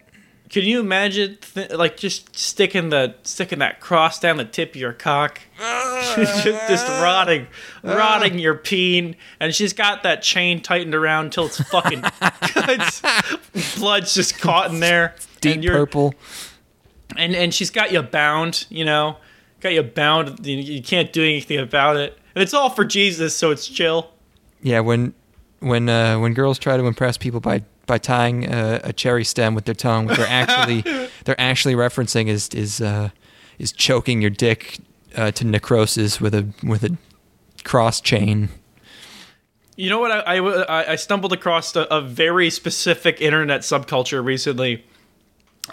S1: can you imagine, th- like, just sticking the sticking that cross down the tip of your cock, just, just rotting, rotting your peen, and she's got that chain tightened around until it's fucking, it's, blood's just caught in there,
S2: deep
S1: and you're-
S2: purple
S1: and and she's got you bound, you know, got you bound. You, you can't do anything about it, and it's all for Jesus, so it's chill.
S2: Yeah, when when uh, when girls try to impress people by by tying uh, a cherry stem with their tongue, what they're actually they're actually referencing is is uh, is choking your dick uh, to necrosis with a with a cross chain.
S1: You know what? I I, I stumbled across a, a, very specific internet subculture recently.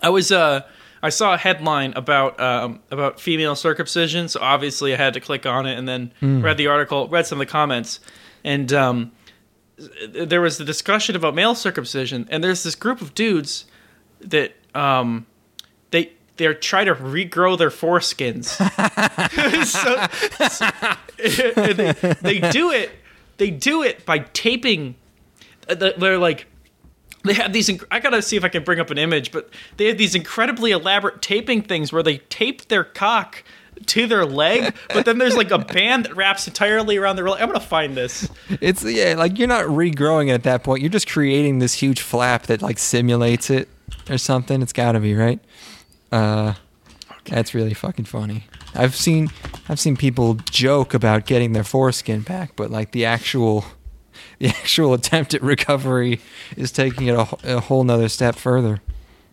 S1: I was uh I saw a headline about um about female circumcision, so obviously I had to click on it and then mm. read the article, read some of the comments, and um there was the discussion about male circumcision, and there's this group of dudes that um they they're trying to regrow their foreskins. so, so they, they do it. They do it by taping. Uh, they're like they have these i gotta see if i can bring up an image but they have these incredibly elaborate taping things where they tape their cock to their leg but then there's like a band that wraps entirely around their leg i'm gonna find this
S2: it's yeah like you're not regrowing it at that point you're just creating this huge flap that like simulates it or something it's gotta be right uh, okay. That's really fucking funny. I've seen I've seen people joke about getting their foreskin back, but like the actual the actual attempt at recovery is taking it a, a whole nother step further.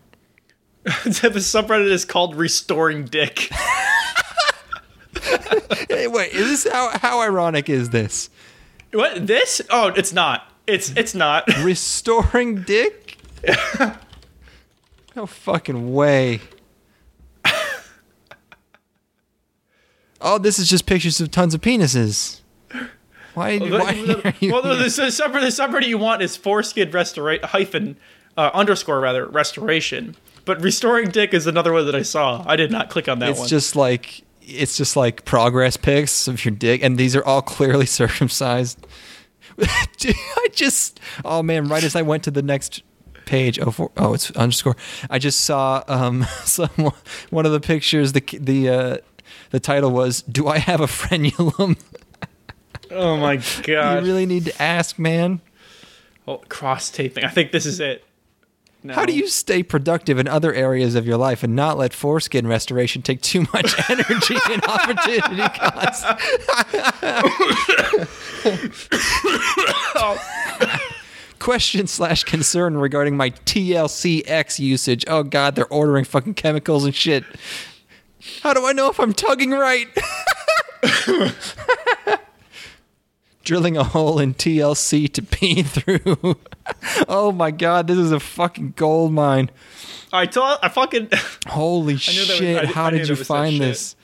S1: the subreddit is called "Restoring Dick."
S2: hey, wait, is this how how ironic is this?
S1: What this? Oh, it's not. It's it's not.
S2: Restoring Dick. no fucking way. oh, this is just pictures of tons of penises. Why?
S1: Well,
S2: why
S1: the, well, the, the, subreddit, the subreddit you want is foreskin restoration hyphen uh, underscore rather restoration. But restoring dick is another one that I saw. I did not click on that
S2: it's
S1: one.
S2: It's just like it's just like progress pics of your dick, and these are all clearly circumcised. I just oh man! Right as I went to the next page, oh, four, oh it's underscore. I just saw um some one of the pictures. The the uh, the title was "Do I have a frenulum?"
S1: oh my god!
S2: You really need to ask, man.
S1: Oh, cross taping. I think this is it.
S2: No. How do you stay productive in other areas of your life and not let foreskin restoration take too much energy and opportunity costs? Question slash concern regarding my TLCX usage. Oh god, they're ordering fucking chemicals and shit. How do I know if I'm tugging right? Drilling a hole in TLC to pee through. oh my god, this is a fucking gold mine.
S1: I told I fucking
S2: Holy shit, was, I, how I did you find this?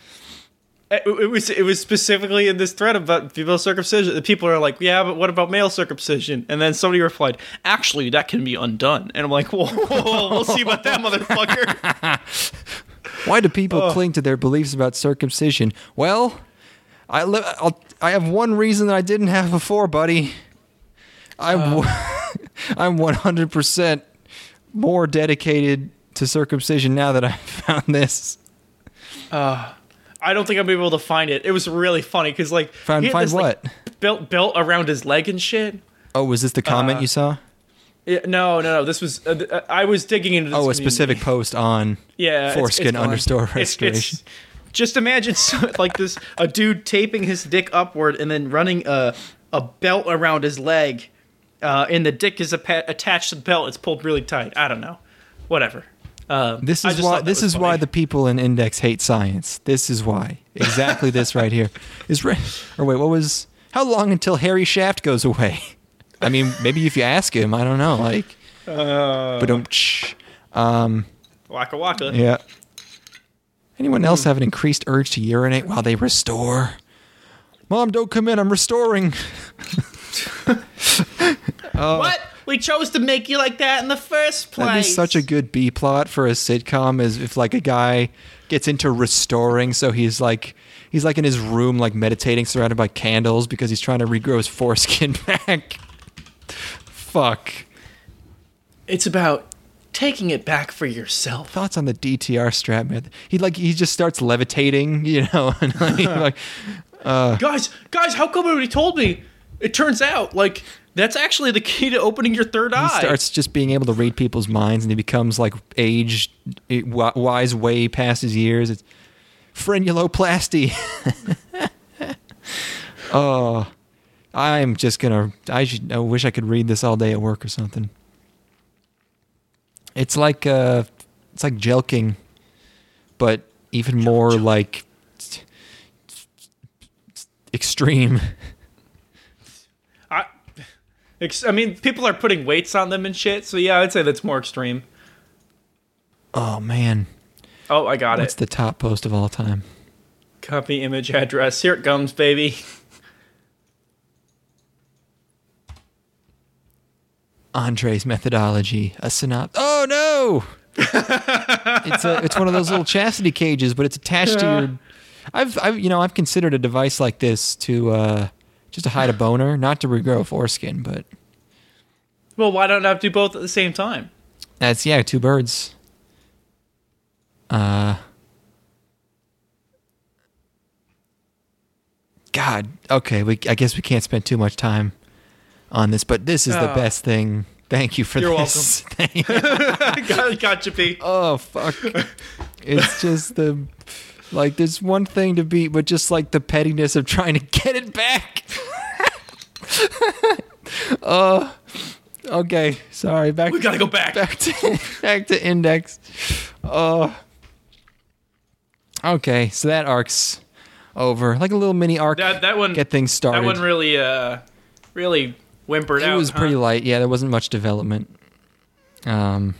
S1: It, it, was it was specifically in this thread about female circumcision. The people are like, "Yeah, but what about male circumcision?" And then somebody replied, "Actually, that can be undone." And I'm like, "Whoa, whoa we'll see about that, motherfucker."
S2: Why do people oh. cling to their beliefs about circumcision? Well, I li- I'll, I have one reason that I didn't have before, buddy. I'm uh. I'm 100% more dedicated to circumcision now that I found this.
S1: Uh, I don't think I'm be able to find it. It was really funny because like
S2: find find this, what
S1: like, built built around his leg and shit.
S2: Oh, was this the comment uh, you saw?
S1: Yeah, no, no, no. This was uh, uh I was digging into.
S2: oh, a specific post on
S1: yeah
S2: foreskin restoration. It's, it's,
S1: just imagine so, like this: a dude taping his dick upward and then running a a belt around his leg, uh, and the dick is a- attached to the belt. It's pulled really tight. I don't know, whatever.
S2: Uh, this is why this is funny. why the people in Index hate science. This is why exactly this right here is. Re- or wait, what was? How long until Harry Shaft goes away? I mean, maybe if you ask him, I don't know. Like, uh, but don't. Um,
S1: waka waka.
S2: Yeah. Anyone else have an increased urge to urinate while they restore? Mom, don't come in. I'm restoring.
S1: uh, what? We chose to make you like that in the first place.
S2: That'd be such a good B plot for a sitcom, as if like a guy gets into restoring, so he's like he's like in his room, like meditating, surrounded by candles because he's trying to regrow his foreskin back fuck.
S1: It's about taking it back for yourself.
S2: Thoughts on the DTR strap, man? He like he just starts levitating, you know, and like, like
S1: uh, guys, guys, how come nobody told me? It turns out like that's actually the key to opening your third eye.
S2: He starts just being able to read people's minds, and he becomes like aged, wise way past his years. It's frenuloplasty. oh. I'm just gonna. I should. I wish I could read this all day at work or something. It's like uh, it's like jelqing, but even more like extreme.
S1: I Ex- I mean, people are putting weights on them and shit. So yeah, I'd say that's more extreme.
S2: Oh man,
S1: Oh, I got
S2: what's
S1: it.
S2: It's the top post of all time?
S1: Copy image address. Here it comes, baby.
S2: Andre's methodology, a synop. Oh no! it's a it's one of those little chastity cages, but it's attached to your. I've I've you know I've considered a device like this to uh just to hide a boner, not to regrow foreskin, but
S1: Well, why don't I have to do both at the same time?
S2: that's yeah, two birds. Uh. God, okay, we I guess we can't spend too much time on this, but this is the
S1: Oh.
S2: best thing. Thank you for this.
S1: You're
S2: this.
S1: got, gotcha, Pete.
S2: Oh fuck! it's just the like there's one thing to beat, but just like the pettiness of trying to get it back. Oh, okay. Sorry. Back.
S1: We gotta go back.
S2: back to back to index. Oh. Okay, so that arc's over. Like a little mini arc.
S1: That that one.
S2: get things started.
S1: That one really, uh, really whimpered
S2: it
S1: out.
S2: was
S1: huh?
S2: pretty light. Yeah, there wasn't much development. Um,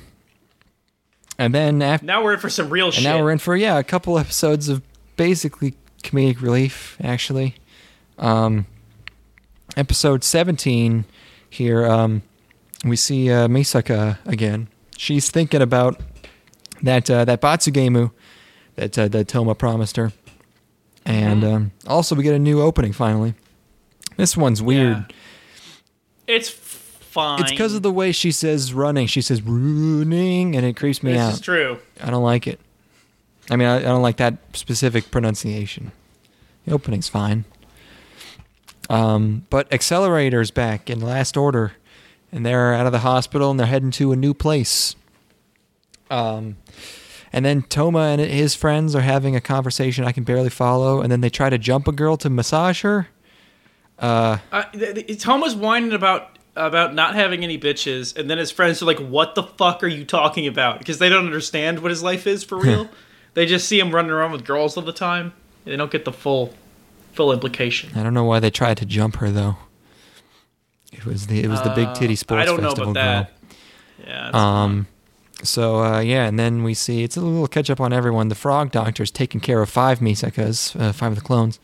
S2: and then after.
S1: Now we're in for some real
S2: And
S1: shit.
S2: now we're in for yeah a couple episodes of basically comedic relief. Actually, um, episode seventeen here um, we see uh, Misaka again. She's thinking about that uh, that Batsugemu that uh, that Toma promised her, and
S1: Mm-hmm.
S2: um, also we get a new opening finally. This one's weird.
S1: It's fine.
S2: It's because of the way she says running. She says running, and it creeps me
S1: This
S2: out.
S1: is true.
S2: I don't like it. I mean, I, I don't like that specific pronunciation. The opening's fine. Um, but Accelerator's back in Last Order, and they're out of the hospital and they're heading to a new place. Um, and then Toma and his friends are having a conversation I can barely follow, and then they try to jump a girl to massage her. Uh,
S1: Uh, th- th- Tom was whining about about not having any bitches, and then his friends are like, "What the fuck are you talking about?" Because they don't understand what his life is for real. they just see him running around with girls all the time. They don't get the full full implication.
S2: I don't know why they tried to jump her though. It was the it was the big titty
S1: Uh,
S2: sports
S1: I don't know
S2: festival
S1: about
S2: girl.
S1: that. Yeah.
S2: Um, so uh, yeah, and then we see it's a little catch up on everyone. The Frog Doctor's taking care of five Misakas, uh, five of the clones.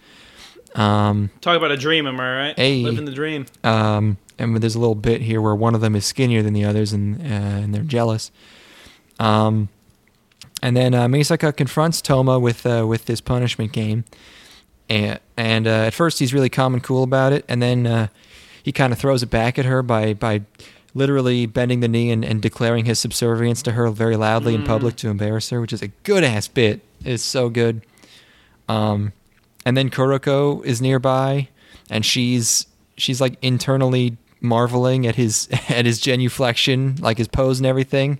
S2: Um.
S1: Talk about a dream, am I right?
S2: Hey.
S1: Living the dream.
S2: um, and there's a little bit here where one of them is skinnier than the others, and uh, and they're jealous. Um, and then uh, Misaka confronts Toma with uh, with this punishment game, and and uh, at first he's really calm and cool about it, and then uh, he kind of throws it back at her by by literally bending the knee and, and declaring his subservience to her very loudly in public to embarrass her, which is a good ass bit. It's so good. Um, and then Kuroko is nearby, and she's she's like internally marveling at his at his genuflection, like his pose and everything.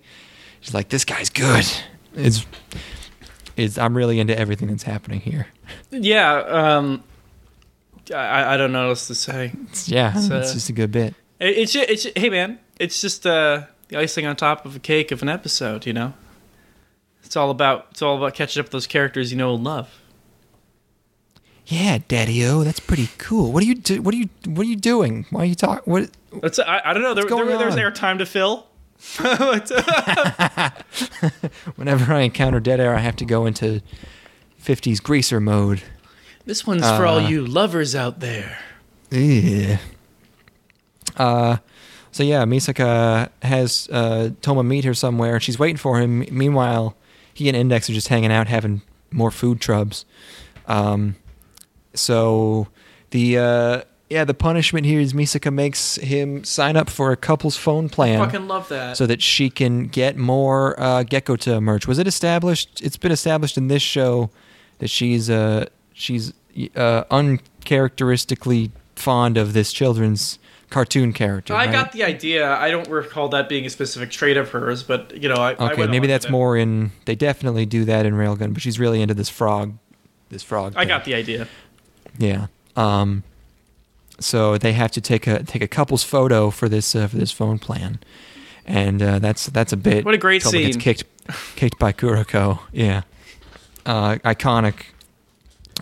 S2: She's like, "This guy's good." It's it's I'm really into everything that's happening here.
S1: Yeah. Um. I, I don't know what else to say.
S2: It's, yeah,
S1: It's,
S2: it's
S1: uh,
S2: just a good bit.
S1: It, it's it's hey man, it's just uh, the icing on top of a cake of an episode. You know. It's all about it's all about catching up with those characters you know and love.
S2: Yeah, Daddy-O, that's pretty cool. What are you do? What are you What are you doing? Why are you talking? What?
S1: That's I, I don't know. There,
S2: What's going
S1: there, there's
S2: on?
S1: airtime to fill. Uh,
S2: Whenever I encounter dead air, I have to go into 50s greaser mode.
S1: this one's for all
S2: Uh,
S1: you lovers out there.
S2: Yeah. Uh, so yeah, Misaka has uh, Toma meet her somewhere. She's waiting for him. Meanwhile, he and Index are just hanging out, having more food trubs. Um, so the uh, yeah, the punishment here is Misaka makes him sign up for a couple's phone plan
S1: Fucking love that.
S2: so that she can get more uh, Gekota merch. Was it established? It's been established in this show that she's uh, she's uh, uncharacteristically fond of this children's cartoon character.
S1: I
S2: right?
S1: got the idea. I don't recall that being a specific trait of hers, but you know, I I
S2: Okay,
S1: went
S2: maybe that's more in. They definitely do that in Railgun, but she's really into this frog. This frog.
S1: I
S2: thing.
S1: got the idea.
S2: Yeah. Um. So they have to take a take a couple's photo for this uh, for this phone plan, and uh, that's that's a bit.
S1: What a great
S2: Toma Gets kicked kicked by Kuroko. Yeah. Uh, iconic.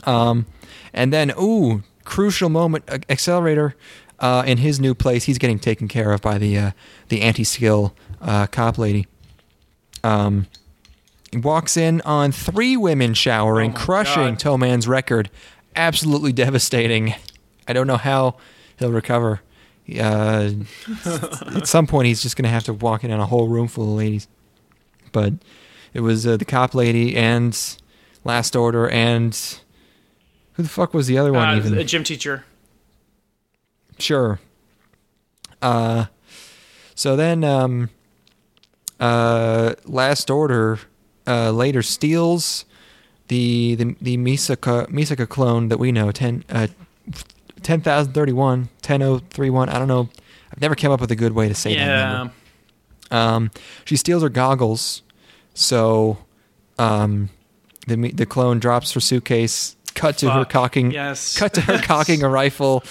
S2: Um, and then ooh, crucial moment. uh, Accelerator uh, in his new place, he's getting taken care of by the uh, the anti-skill uh, cop lady. Um, walks in on three women showering,
S1: Oh
S2: crushing
S1: God.
S2: Toma's record. Absolutely devastating. I don't know how he'll recover. Uh, at some point, he's just going to have to walk in on a whole room full of ladies. But it was uh, the cop lady and Last Order and who the fuck was the other one?
S1: Uh,
S2: even
S1: a gym teacher.
S2: Sure. Uh, so then, um, uh, Last Order uh, later steals the the the Misaka Misaka clone that we know 10 uh 10031 10031 I don't know I've never come up with a good way to say that
S1: Yeah.
S2: number. Um, she steals her goggles, so um, the the clone drops her suitcase. Cut to her cocking.
S1: Yes.
S2: Cut to her cocking a rifle.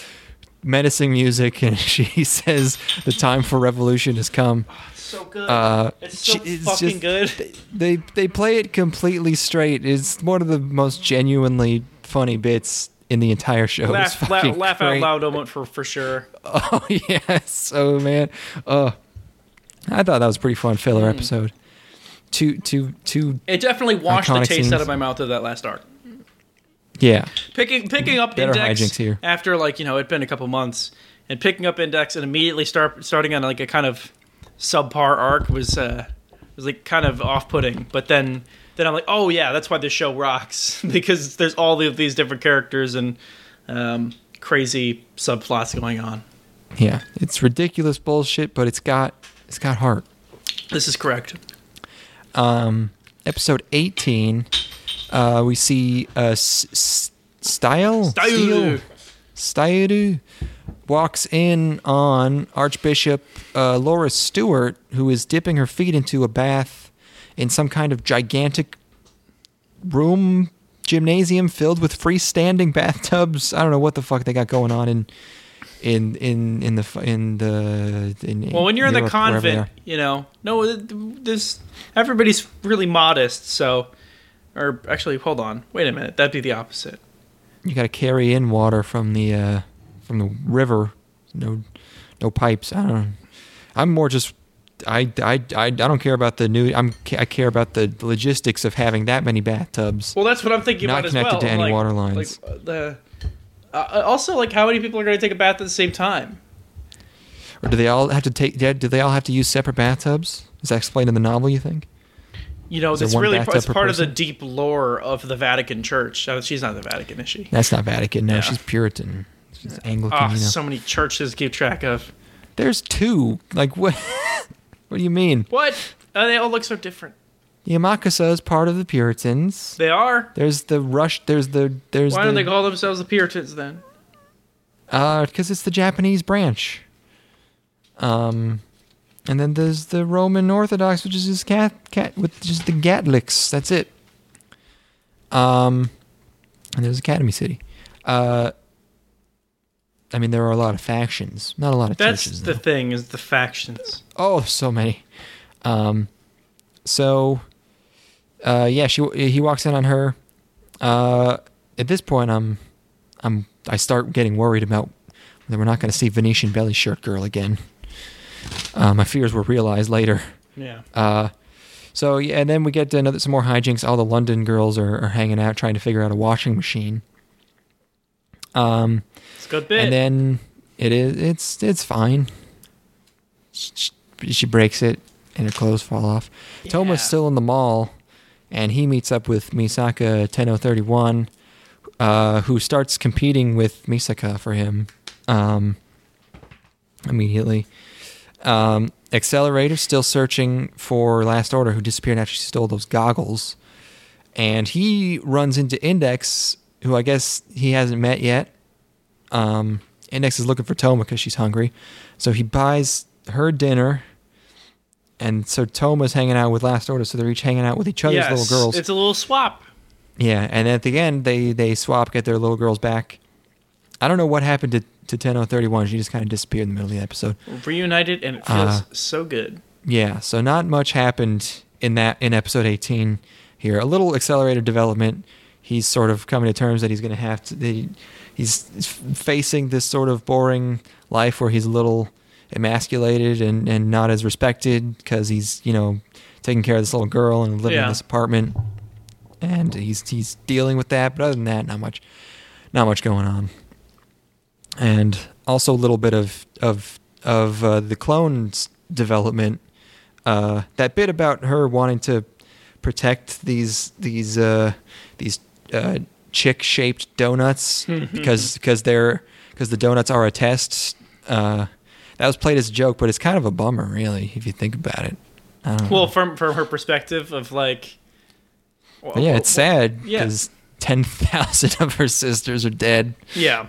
S2: Menacing music, and she says, "The time for revolution has come."
S1: So good.
S2: Uh,
S1: it's so
S2: it's
S1: fucking
S2: just-
S1: good.
S2: They they play it completely straight. It's one of the most genuinely funny bits in the entire show.
S1: Laugh, laugh, laugh out loud moment for for sure.
S2: Oh yes, oh man, oh, I thought that was a pretty fun filler
S1: Hmm.
S2: episode. Two, two, two.
S1: It definitely washed the taste
S2: scenes.
S1: out of my mouth of that last arc.
S2: Yeah,
S1: Picking picking up
S2: Better
S1: index
S2: here.
S1: after like you know it'd been a couple months, and picking up index and immediately start starting on like a kind of subpar arc was uh was like kind of off putting. But then then I'm like, oh yeah, that's why this show rocks because there's all of these different characters and um, crazy subplots going on.
S2: yeah. It's ridiculous bullshit, but it's got it's got heart.
S1: This is correct.
S2: Um, episode eighteen, uh, we see uh, S- S- Stiyl
S1: Stiyl.
S2: Style walks in on Archbishop uh, Laura Stuart, who is dipping her feet into a bath in some kind of gigantic room gymnasium filled with freestanding bathtubs. I don't know what the fuck they got going on in in in in the in the in
S1: Well, when you're in the
S2: Europe, wherever they
S1: convent, you know, no, this everybody's really modest. So, or actually, hold on, wait a minute, that'd be the opposite.
S2: you got to carry in water from the uh, from the river. No, no pipes. I don't. I'm more just. I, I, I, I don't care about the new. I'm I care about the logistics of having that many bathtubs.
S1: Well, that's what I'm thinking
S2: Not
S1: about as
S2: connected
S1: well.
S2: to any
S1: like,
S2: water lines.
S1: Like uh, the uh, also like how many people are going to take a bath at the same time?
S2: Or do they all have to take? Do they all have to use separate bathtubs? Is that explained in the novel? You think?
S1: You know, it's really it's part of the deep lore of the Vatican Church. Uh, she's not the Vatican, is she?
S2: That's not Vatican. No,
S1: Yeah.
S2: she's Puritan. She's Anglican.
S1: Oh,
S2: you know.
S1: so many churches to keep track of.
S2: There's two. Like what? what do you mean?
S1: What? Uh, they all look so different.
S2: Amakusa is part of the Puritans.
S1: They are.
S2: There's the rush. There's the. There's
S1: Why
S2: the.
S1: don't they call themselves the Puritans then?
S2: Uh, because it's the Japanese branch. Um, and then there's the Roman Orthodox, which is just cat cat with just the Gatlics. That's it. Um, and there's Academy City. Uh, I mean, there are a lot of factions, not a lot of
S1: That's
S2: churches.
S1: the
S2: though.
S1: thing is the factions.
S2: Oh, so many. Um, so, uh, yeah, she he walks in on her. Uh, at this point, I'm, I'm, I start getting worried about that we're not going to see Venetian belly shirt girl again. Uh, my fears were realized later.
S1: Yeah.
S2: Uh, so yeah, and then we get to another some more hijinks. All the London girls are, are hanging out trying to figure out a washing machine. Um,
S1: It's a good bit.
S2: and then it is it's it's fine. She, she breaks it, and her clothes fall off. Toma's
S1: Yeah.
S2: still in the mall, and he meets up with Misaka Tenno Thirty One, uh, who starts competing with Misaka for him. Um, immediately. Um, Accelerator still searching for Last Order, who disappeared after she stole those goggles, and he runs into Index, who I guess he hasn't met yet. Um, Index is looking for Toma because she's hungry, so he buys her dinner, and so Toma's hanging out with Last Order, so they're each hanging out with each other's
S1: yes,
S2: little girls.
S1: It's a little swap.
S2: Yeah, and at the end they they swap, get their little girls back. I don't know what happened to to 10031. She just kind of disappeared in the middle of the episode.
S1: Reunited and it feels
S2: Uh,
S1: so good.
S2: Yeah, so not much happened in that in episode 18 here. A little accelerated development. He's sort of coming to terms that he's going to have to. He, he's facing this sort of boring life where he's a little emasculated and, and not as respected because he's you know taking care of this little girl and living
S1: Yeah.
S2: in this apartment, and he's he's dealing with that. But other than that, not much, not much going on. And also a little bit of of of uh, the clones development. Uh, that bit about her wanting to protect these these uh, these uh, chick shaped donuts because because they're because the donuts are a test. Uh, that was played as a joke, but it's kind of a bummer, really, if you think about it. I don't know.
S1: Well, from from her perspective of like, well,
S2: yeah, it's sad
S1: Yeah.
S2: because ten thousand of her sisters are dead.
S1: Yeah,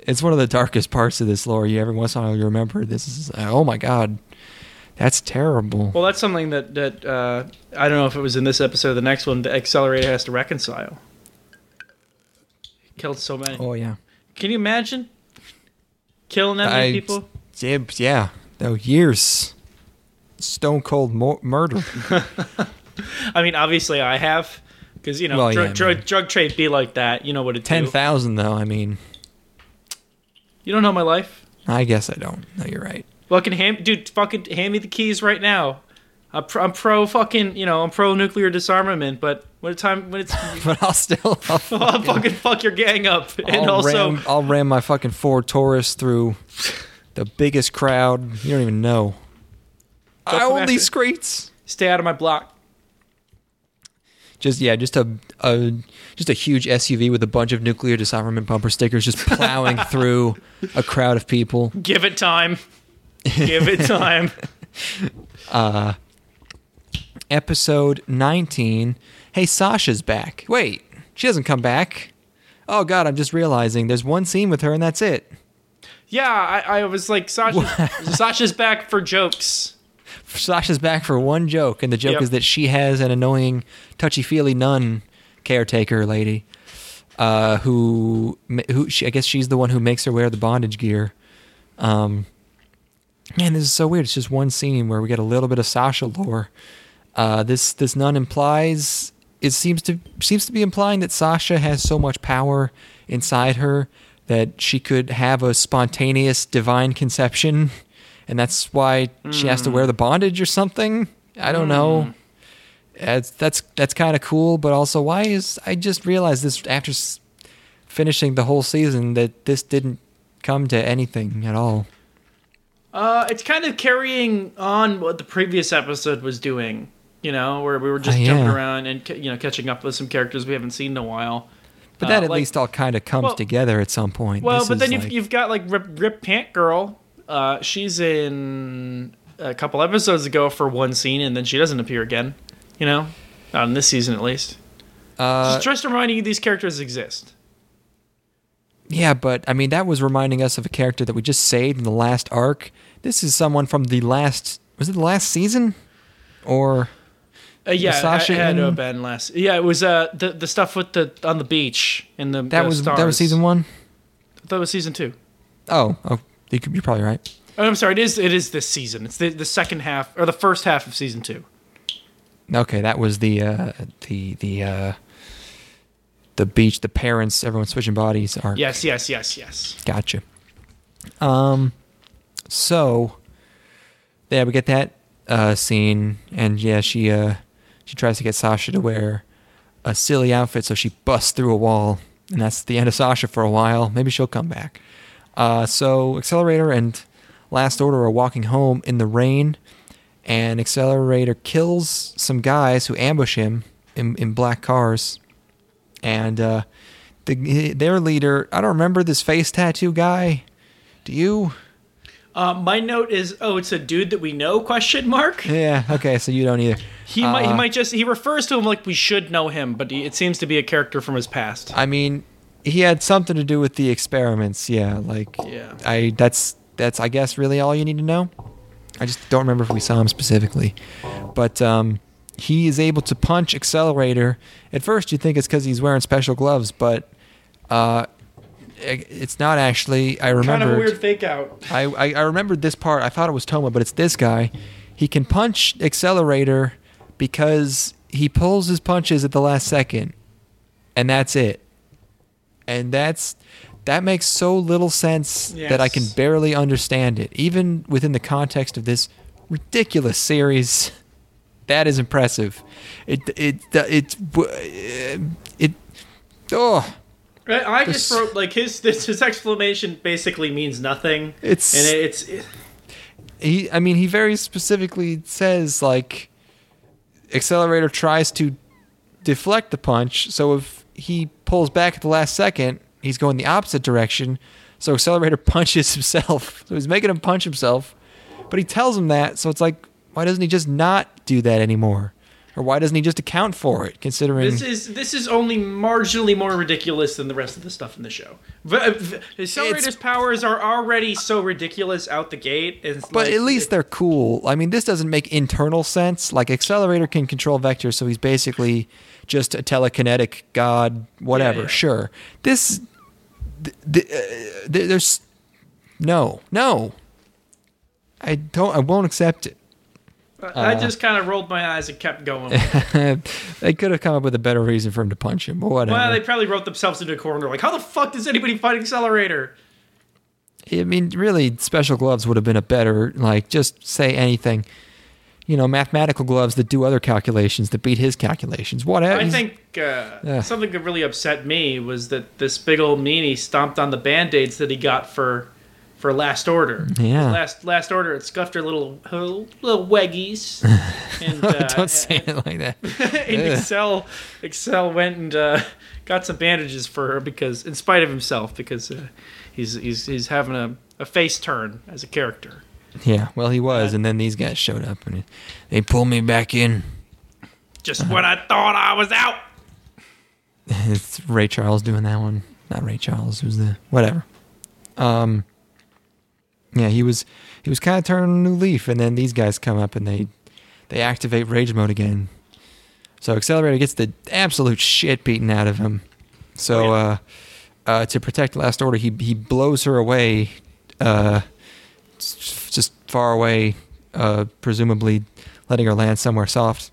S2: It's one of the darkest parts of this lore. You every once in a while you remember this is uh, oh my god, that's terrible.
S1: well, that's something that that uh, I don't know if it was in this episode or the next one. The accelerator has to reconcile. Killed so many.
S2: oh yeah,
S1: Can you imagine killing that many
S2: I-
S1: people?
S2: yeah, yeah. No years, stone cold mo- murder.
S1: I mean, obviously, I have because you know
S2: Well,
S1: drug,
S2: yeah,
S1: drug, drug trade be like that. You know what it
S2: Ten
S1: do.
S2: though. I mean,
S1: You don't know my life.
S2: I guess I don't. No, you're right.
S1: Fucking hand, dude, fucking hand me the keys right now. I'm pro, I'm pro fucking, you know, I'm pro nuclear disarmament. But when it's time, when it's,
S2: But I'll still. I'll,
S1: I'll fucking fuck your gang up. And
S2: I'll
S1: also,
S2: ram, I'll ram my fucking Ford Taurus through the biggest crowd. You don't even know. I own these screens.
S1: stay out of my block.
S2: Just yeah, just a, a just a huge SUV with a bunch of nuclear disarmament bumper stickers, just plowing through a crowd of people.
S1: Give it time. Give it time.
S2: Uh, episode nineteen. Hey, Sasha's back. Wait, she doesn't come back. Oh God, I'm just realizing there's one scene with her and that's it.
S1: Yeah, I, I was like, Sasha, Sasha's back for jokes.
S2: Sasha's back for one joke, and the joke
S1: Yep.
S2: is that she has an annoying, touchy feely nun caretaker lady, uh, who who she, I guess she's the one who makes her wear the bondage gear. Um, man, this is so weird. It's just one scene where we get a little bit of Sasha lore. Uh, this this nun implies it seems to seems to be implying that Sasha has so much power inside her that she could have a spontaneous divine conception, and that's why she has to wear the bondage or something. I don't know. That's that's that's kind of cool, but also why is I just realized this after s- finishing the whole season that this didn't come to anything at all.
S1: Uh, it's kind of carrying on what the previous episode was doing. You know, where we were just
S2: Oh,
S1: jumping around and you know catching up with some characters we haven't seen in a while.
S2: But
S1: Uh,
S2: that at
S1: like-
S2: least all kind of comes
S1: well-
S2: together at some point.
S1: Well,
S2: This
S1: but then you've, you've got like Rip, Rip Pant Girl. Uh, she's in a couple episodes ago for one scene, and then she doesn't appear again. You know, not in this season at least.
S2: uh,
S1: Just just reminding you these characters exist.
S2: yeah, but I mean that was reminding us of a character that we just saved in the last arc. This is someone from the last was it the last season, or
S1: Uh, yeah,
S2: Sasha
S1: had to
S2: in-
S1: have been last. Yeah, it was uh the the stuff with the on the beach in the
S2: that
S1: the
S2: was that was season one?
S1: That was season two.
S2: Oh, oh, you could, you're probably right.
S1: Oh, I'm sorry. It is. It is this season. It's the, the second half or the first half of season two.
S2: Okay, that was the uh, the the uh, the beach, the parents, everyone switching bodies arc.
S1: Yes, yes, yes, yes.
S2: Gotcha. Um, so yeah, we get that uh, scene, and yeah, she uh, she tries to get Sasha to wear a silly outfit, so she busts through a wall, and that's the end of Sasha for a while. Maybe she'll come back. Uh, so Accelerator and Last Order are walking home in the rain, and Accelerator kills some guys who ambush him in, in black cars, and uh, the their leader. I don't remember this face tattoo guy. Do you?
S1: Uh, my note is, oh, it's a dude that we know? Question mark.
S2: Yeah. Okay. So you don't either.
S1: He might. He
S2: Uh,
S1: might just. He refers to him like we should know him, but he, it seems to be a character from his past.
S2: I mean, he had something to do with the experiments. Yeah. Like.
S1: Yeah.
S2: I. That's. That's. I guess really all you need to know. I just don't remember if we saw him specifically, but um, he is able to punch Accelerator. At first, you think it's because he's wearing special gloves, but uh, it's not actually. I remember.
S1: Kind of a weird fake out.
S2: I, I, I remembered this part. I thought it was Toma, but it's this guy. He can punch Accelerator because he pulls his punches at the last second. and that's it. And that's that makes so little sense that I can barely understand it, even within the context of this ridiculous series. That is impressive. It it it it, uh, it oh
S1: I just wrote like his this, his exclamation basically means nothing.
S2: It's-
S1: and it, it's it,
S2: he i mean he very specifically says like accelerator tries to deflect the punch so if he pulls back at the last second he's going the opposite direction so accelerator punches himself so he's making him punch himself but he tells him that so it's like why doesn't he just not do that anymore or why doesn't he just account for it considering
S1: this is this is only marginally more ridiculous than the rest of the stuff in the show. V- v- Accelerator's powers are already so ridiculous out the gate. It's
S2: But
S1: like-
S2: at least they're cool. I mean, this doesn't make internal sense. Like Accelerator can control vectors, so he's basically just a telekinetic god, whatever.
S1: Yeah, yeah.
S2: Sure. This, th- th- uh, th- there's no, no. I don't. I won't accept it.
S1: I
S2: uh,
S1: just kind of rolled my eyes and kept going.
S2: they could have come up with a better reason for him to punch him, but whatever.
S1: well, they probably wrote themselves into a corner. Like, how the fuck does anybody fight Accelerator?
S2: I mean, really, special gloves would have been a better, like, just say anything. You know, mathematical gloves that do other calculations that beat his calculations. Whatever.
S1: I think uh,
S2: Yeah.
S1: something that really upset me was that this big old meanie stomped on the band aids that he got for for Last Order.
S2: Yeah.
S1: Last Last Order, it scuffed her little her little weggies. and uh,
S2: Don't say it like that.
S1: and Excel Excel went and uh, got some bandages for her because, in spite of himself, because uh, he's he's he's having a, a face turn as a character.
S2: Yeah, well, he was, and then these guys showed up, and they pulled me back in.
S1: Just when I thought I was out.
S2: It's Ray Charles doing that one. Not Ray Charles. Who's the whatever. Um. Yeah, he was he was kind of turning a new leaf, and then these guys come up and they they activate rage mode again. So Accelerator gets the absolute shit beaten out of him. So
S1: Oh,
S2: uh, uh, to protect Last Order, he he blows her away, uh, just far away, uh, presumably letting her land somewhere soft.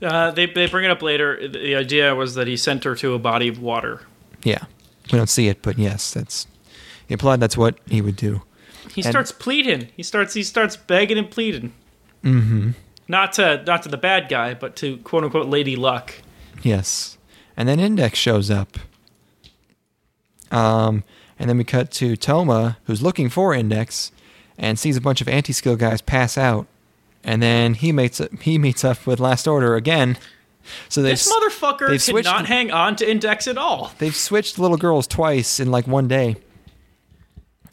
S1: Uh, they they bring it up later. The idea was that he sent her to a body of water.
S2: Yeah, we don't see it, but yes, that's implied. That's what he would do.
S1: He
S2: And-
S1: starts pleading. He starts he starts begging and pleading.
S2: Mm-hmm.
S1: Not to not to the bad guy, but to quote unquote Lady Luck.
S2: Yes, and then Index shows up. Um, and then we cut to Toma, who's looking for Index, and sees a bunch of anti-skill guys pass out, and then he meets he meets up with Last Order again. So
S1: This motherfucker
S2: they've switched-
S1: not hang on to Index at all.
S2: they've switched little girls twice in like one day.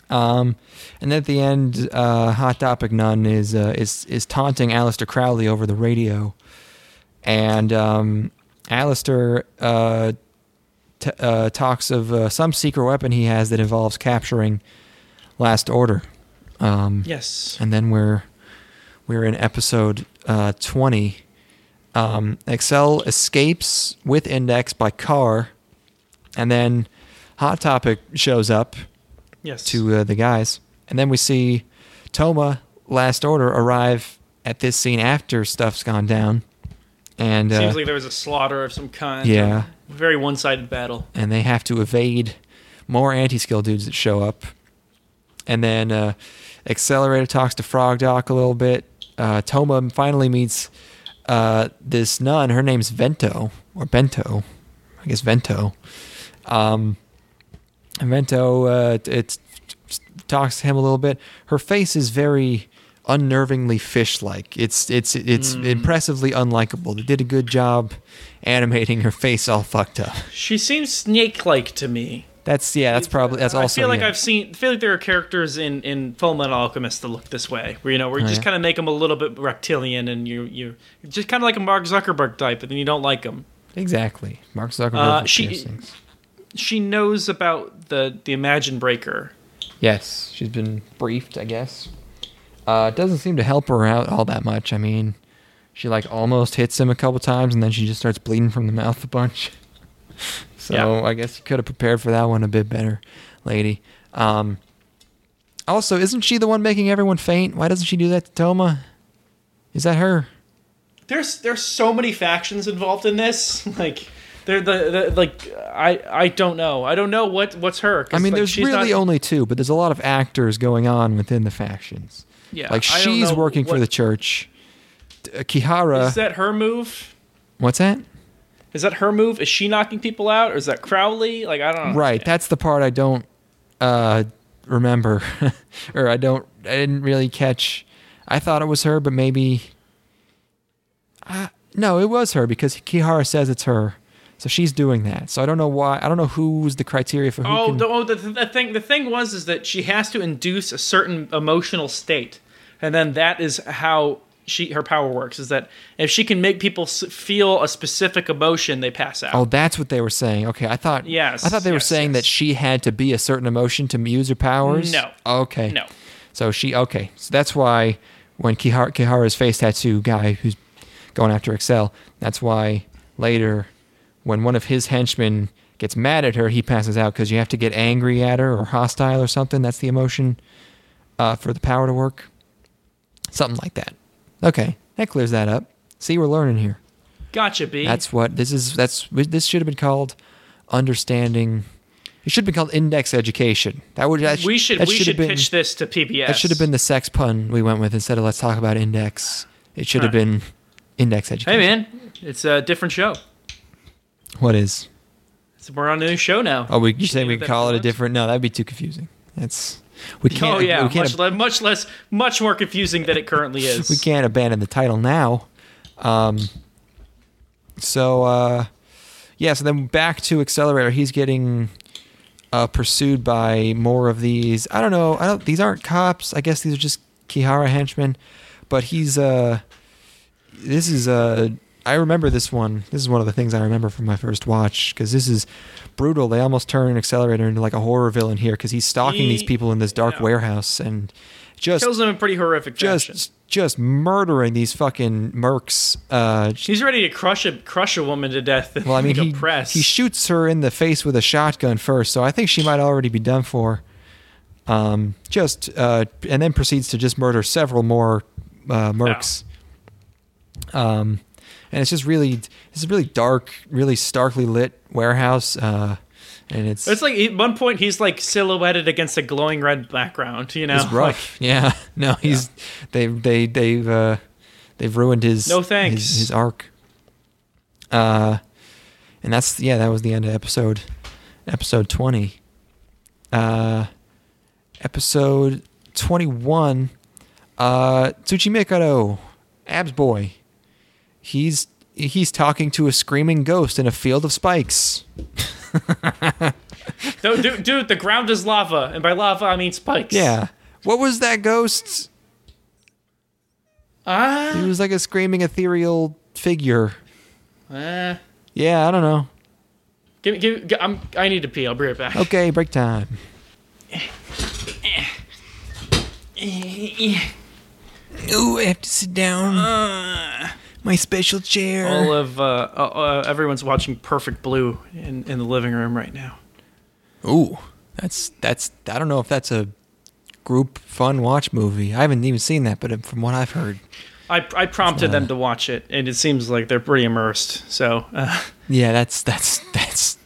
S2: Um, and then at the end, uh, Hot Topic Nun is uh, is is taunting Aleister Crowley over the radio, and um, Alistair uh, t- uh, talks of uh, some secret weapon he has that involves capturing Last Order. Um,
S1: Yes.
S2: and then we're we're in episode uh, 20 um, excel escapes with index by car and then hot topic shows up
S1: Yes.
S2: to uh, the guys and then we see toma last order arrive at this scene after stuff's gone down and uh,
S1: Seems like there was a slaughter of some kind.
S2: Yeah.
S1: Very one sided battle.
S2: and they have to evade more anti-skill dudes that show up. And then uh, Accelerator talks to Frog Doc a little bit. Uh, Toma finally meets uh, this nun. Her name's Vento or Bento, I guess Vento. Um, Vento uh, it talks to him a little bit. Her face is very unnervingly fish-like. It's it's it's impressively unlikable. They did a good job animating her face all fucked up.
S1: She seems snake like to me.
S2: That's yeah. That's probably that's also.
S1: I feel like
S2: yeah.
S1: I've seen. I feel like there are characters in in Full Metal Alchemist that look this way, where you know, where you
S2: Oh,
S1: just
S2: yeah?
S1: kind of make them a little bit reptilian, and you you just kind of like a Mark Zuckerberg type, but then you don't like them.
S2: exactly Mark Zuckerberg.
S1: Uh, she-. She knows about the the Imagine Breaker.
S2: Yes, she's been briefed. I guess. Uh, it doesn't seem to help her out all that much. I mean, she like almost hits him a couple times, and then she just starts bleeding from the mouth a bunch. so
S1: Yeah.
S2: I guess you could have prepared for that one a bit better, lady. Um, also, isn't she the one making everyone faint? Why doesn't she do that to Toma? Is that her?
S1: There's there's so many factions involved in this. Like they're the, the like I I don't know. I don't know what what's her.
S2: I mean,
S1: like,
S2: there's really
S1: not-
S2: only two, but there's a lot of actors going on within the factions.
S1: yeah.
S2: like she's working for the church. Uh, Kihara,
S1: Is that her move?
S2: what's that?
S1: Is that her move? Is she knocking people out, or is that Crowley? Like I don't know.
S2: Right, that's the part I don't uh, remember, or I don't. I didn't really catch. I thought it was her, but maybe. Uh, no, it was her because Kihara says it's her, so she's doing that. So I don't know why. I don't know who's the criteria for who
S1: Oh,
S2: can.
S1: the, oh the, the thing the thing was is that she has to induce a certain emotional state, and then that is how she her power works. Is that if she can make people feel a specific emotion, they pass out.
S2: Oh, that's what they were saying. Okay, I thought.
S1: Yes,
S2: I thought they were saying
S1: yes.
S2: that she had to be a certain emotion to use her powers.
S1: No.
S2: Okay.
S1: No.
S2: So she okay. So that's why when Kihara, Kihara's face tattoo guy who's going after Excel, that's why later when one of his henchmen gets mad at her, he passes out because you have to get angry at her or hostile or something. That's the emotion uh, for the power to work. Something like that. Okay, that clears that up. See, we're learning here.
S1: Gotcha, B.
S2: That's what this is. That's this should have been called understanding. It should have been called index education. That would that,
S1: we should
S2: that
S1: we should
S2: been,
S1: pitch this to PBS.
S2: That should have been the sex pun we went with instead of let's talk about index. It should have been index education.
S1: Hey man, it's a different show.
S2: What is?
S1: So we're on a new show now.
S2: Oh, we you say we call it a different? No, that'd be too confusing. That's we can't.
S1: Oh yeah,
S2: we can't.
S1: much, le- much less, much more confusing than it currently is.
S2: we can't abandon the title now. Um, so uh, yeah, so then back to Accelerator. He's getting uh, pursued by more of these. I don't know. I don't. These aren't cops. I guess these are just Kihara henchmen. But he's uh, this is uh, I remember this one. This is one of the things I remember from my first watch because this is brutal. They almost turn an Accelerator into like a horror villain here because he's stalking
S1: He-
S2: these people in this dark
S1: yeah.
S2: warehouse and just
S1: Kills them in pretty horrific fashion.
S2: just just murdering these fucking mercs. Uh,
S1: He's ready to crush a crush a woman to death.
S2: Well, I mean, he
S1: press.
S2: he shoots her in the face with a shotgun first, so I think she might already be done for. Um, just uh, and then proceeds to just murder several more uh, mercs. Um, and it's just really it's a really dark, really starkly lit warehouse. Uh, and it's
S1: It's like at one point he's like silhouetted against a glowing red background. You know,
S2: it's rough. yeah, no, he's they they they've uh, they've ruined his
S1: No thanks.
S2: his, his arc. Uh, and that's yeah, that was the end of episode episode twenty. Uh, episode twenty one. Uh, Tsuchimikado, Abs boy. He's he's talking to a screaming ghost in a field of spikes.
S1: Like, dude, dude, dude, the ground is lava, and by lava I mean spikes.
S2: Yeah. What was that ghost?
S1: Ah.
S2: He was like a screaming ethereal figure.
S1: Uh,
S2: Yeah, I don't know.
S1: give me, give, I'm, I need to pee. I'll be right back.
S2: Okay, break time. Ooh, I have to sit down. My special chair.
S1: All of uh, uh, uh, everyone's watching Perfect Blue in, in the living room right now.
S2: Ooh, that's that's. I don't know if that's a group fun watch movie. I haven't even seen that, but from what I've heard,
S1: I, I prompted them to watch it, and it seems like they're pretty immersed. So, uh,
S2: yeah, that's that's that's.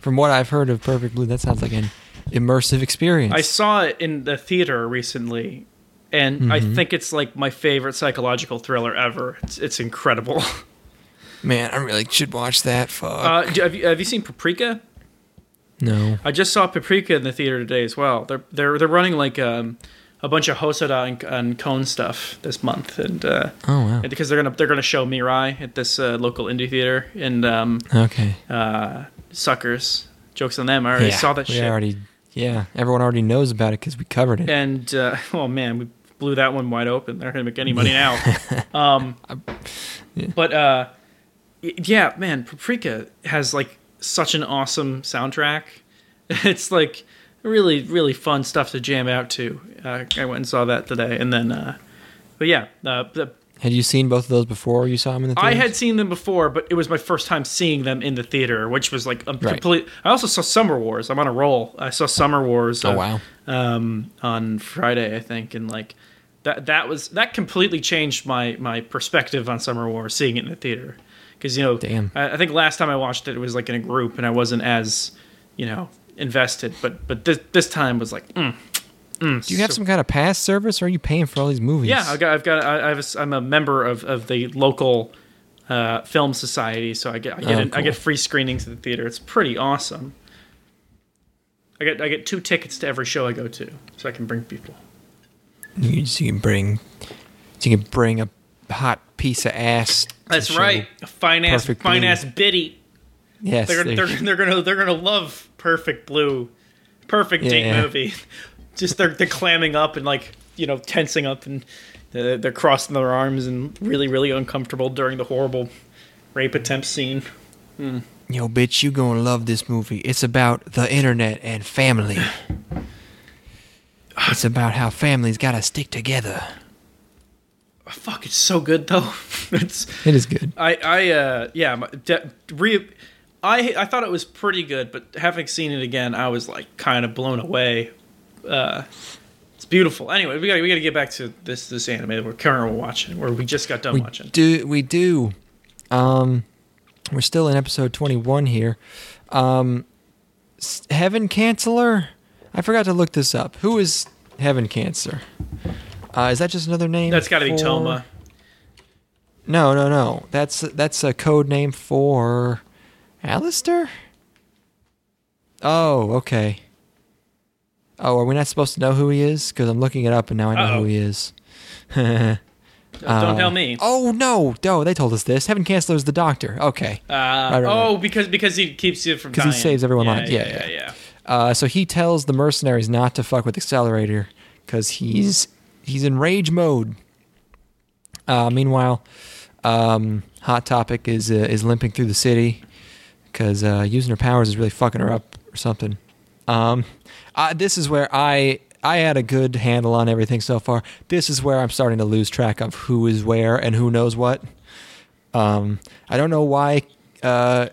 S2: From what I've heard of Perfect Blue, that sounds like an immersive experience.
S1: I saw it in the theater recently, and I think it's like my favorite psychological thriller ever. It's, it's incredible.
S2: Man, I really should watch that. Fuck.
S1: Uh, do- have you have you seen Paprika?
S2: no.
S1: I just saw Paprika in the theater today as well. They're they're they're running like um, a bunch of Hosoda and, and Kon stuff this month, and uh,
S2: Oh wow.
S1: because they're gonna they're gonna show Mirai at this uh, local indie theater, and um,
S2: Okay.
S1: uh, suckers. Jokes on them. I already saw that
S2: we
S1: shit.
S2: already. Yeah, everyone already knows about it because we covered it.
S1: and uh, oh man, we blew that one wide open. They're not gonna make any money now. um, but uh, yeah, man, Paprika has like such an awesome soundtrack. It's like really, really fun stuff to jam out to. Uh, I went and saw that today, and then, uh, but yeah, uh, the,
S2: Had you seen both of those before you saw them in the
S1: I had seen them before, but it was my first time seeing them in the theater, which was like a
S2: Right.
S1: complete. I also saw Summer Wars. I'm on a roll. I saw Summer Wars.
S2: Oh
S1: uh,
S2: wow.
S1: um, on Friday, I think, and like that that was that completely changed my my perspective on Summer War seeing it in the theater, because you know,
S2: Damn.
S1: I, I think last time I watched it, it was like in a group, and I wasn't as you know invested. But but this this time was like, mm, mm,
S2: Do you have
S1: so-
S2: some kind of pass service, or are you paying for all these movies?
S1: Yeah, I've got I've got I, have a I'm a member of of the local uh, film society, so I get I get
S2: Oh,
S1: in- I get free screenings at the theater. It's pretty awesome. I get I get two tickets to every show I go to, so I can bring people.
S2: You, so you can bring, you can bring a hot piece of ass.
S1: That's right, a fine ass
S2: Perfect
S1: fine
S2: Blue.
S1: ass biddy.
S2: Yes,
S1: They're
S2: there-
S1: they're they're gonna they're gonna love Perfect Blue, perfect date
S2: Yeah.
S1: movie. Just they're they're clamming up and like you know tensing up and uh, they're crossing their arms and really really uncomfortable during the horrible rape attempt scene.
S2: Yo, bitch, you gonna love this movie. It's about the internet and family. it's about how families gotta stick together.
S1: Fuck, it's so good though. it's
S2: It is good.
S1: I I uh yeah de- re, I I thought it was pretty good, but having seen it again, I was like kind of blown away. Uh, it's beautiful. Anyway, we got to we got to get back to this this anime we're currently watching, or we just got done
S2: We
S1: watching.
S2: do. We do. Um, we're still in episode twenty-one here. Um, S- Heaven Canceller. I forgot to look this up. Who is Heaven Cancer? Uh, is that just another name?
S1: That's got to be Toma.
S2: No, no, no. That's that's a code name for Aleister. Oh, okay. Oh, are we not supposed to know who he is? Because I'm looking it up and now I know
S1: Uh-oh.
S2: who he is.
S1: Don't
S2: Uh,
S1: tell me.
S2: Oh no, no, they told us this. Heaven Canceller is the doctor. Okay.
S1: Uh,
S2: right,
S1: oh, because because he keeps you from
S2: 'Cause he saves everyone
S1: yeah,
S2: lives.
S1: Yeah,
S2: Yeah,
S1: yeah,
S2: yeah. Uh, so he tells the mercenaries not to fuck with Accelerator because he's he's in rage mode. Uh, meanwhile, um, Hot Topic is uh, is limping through the city because uh, using her powers is really fucking her up or something. Um, this is where I I had a good handle on everything so far. This is where I'm starting to lose track of who is where and who knows what. Um, I don't know why uh,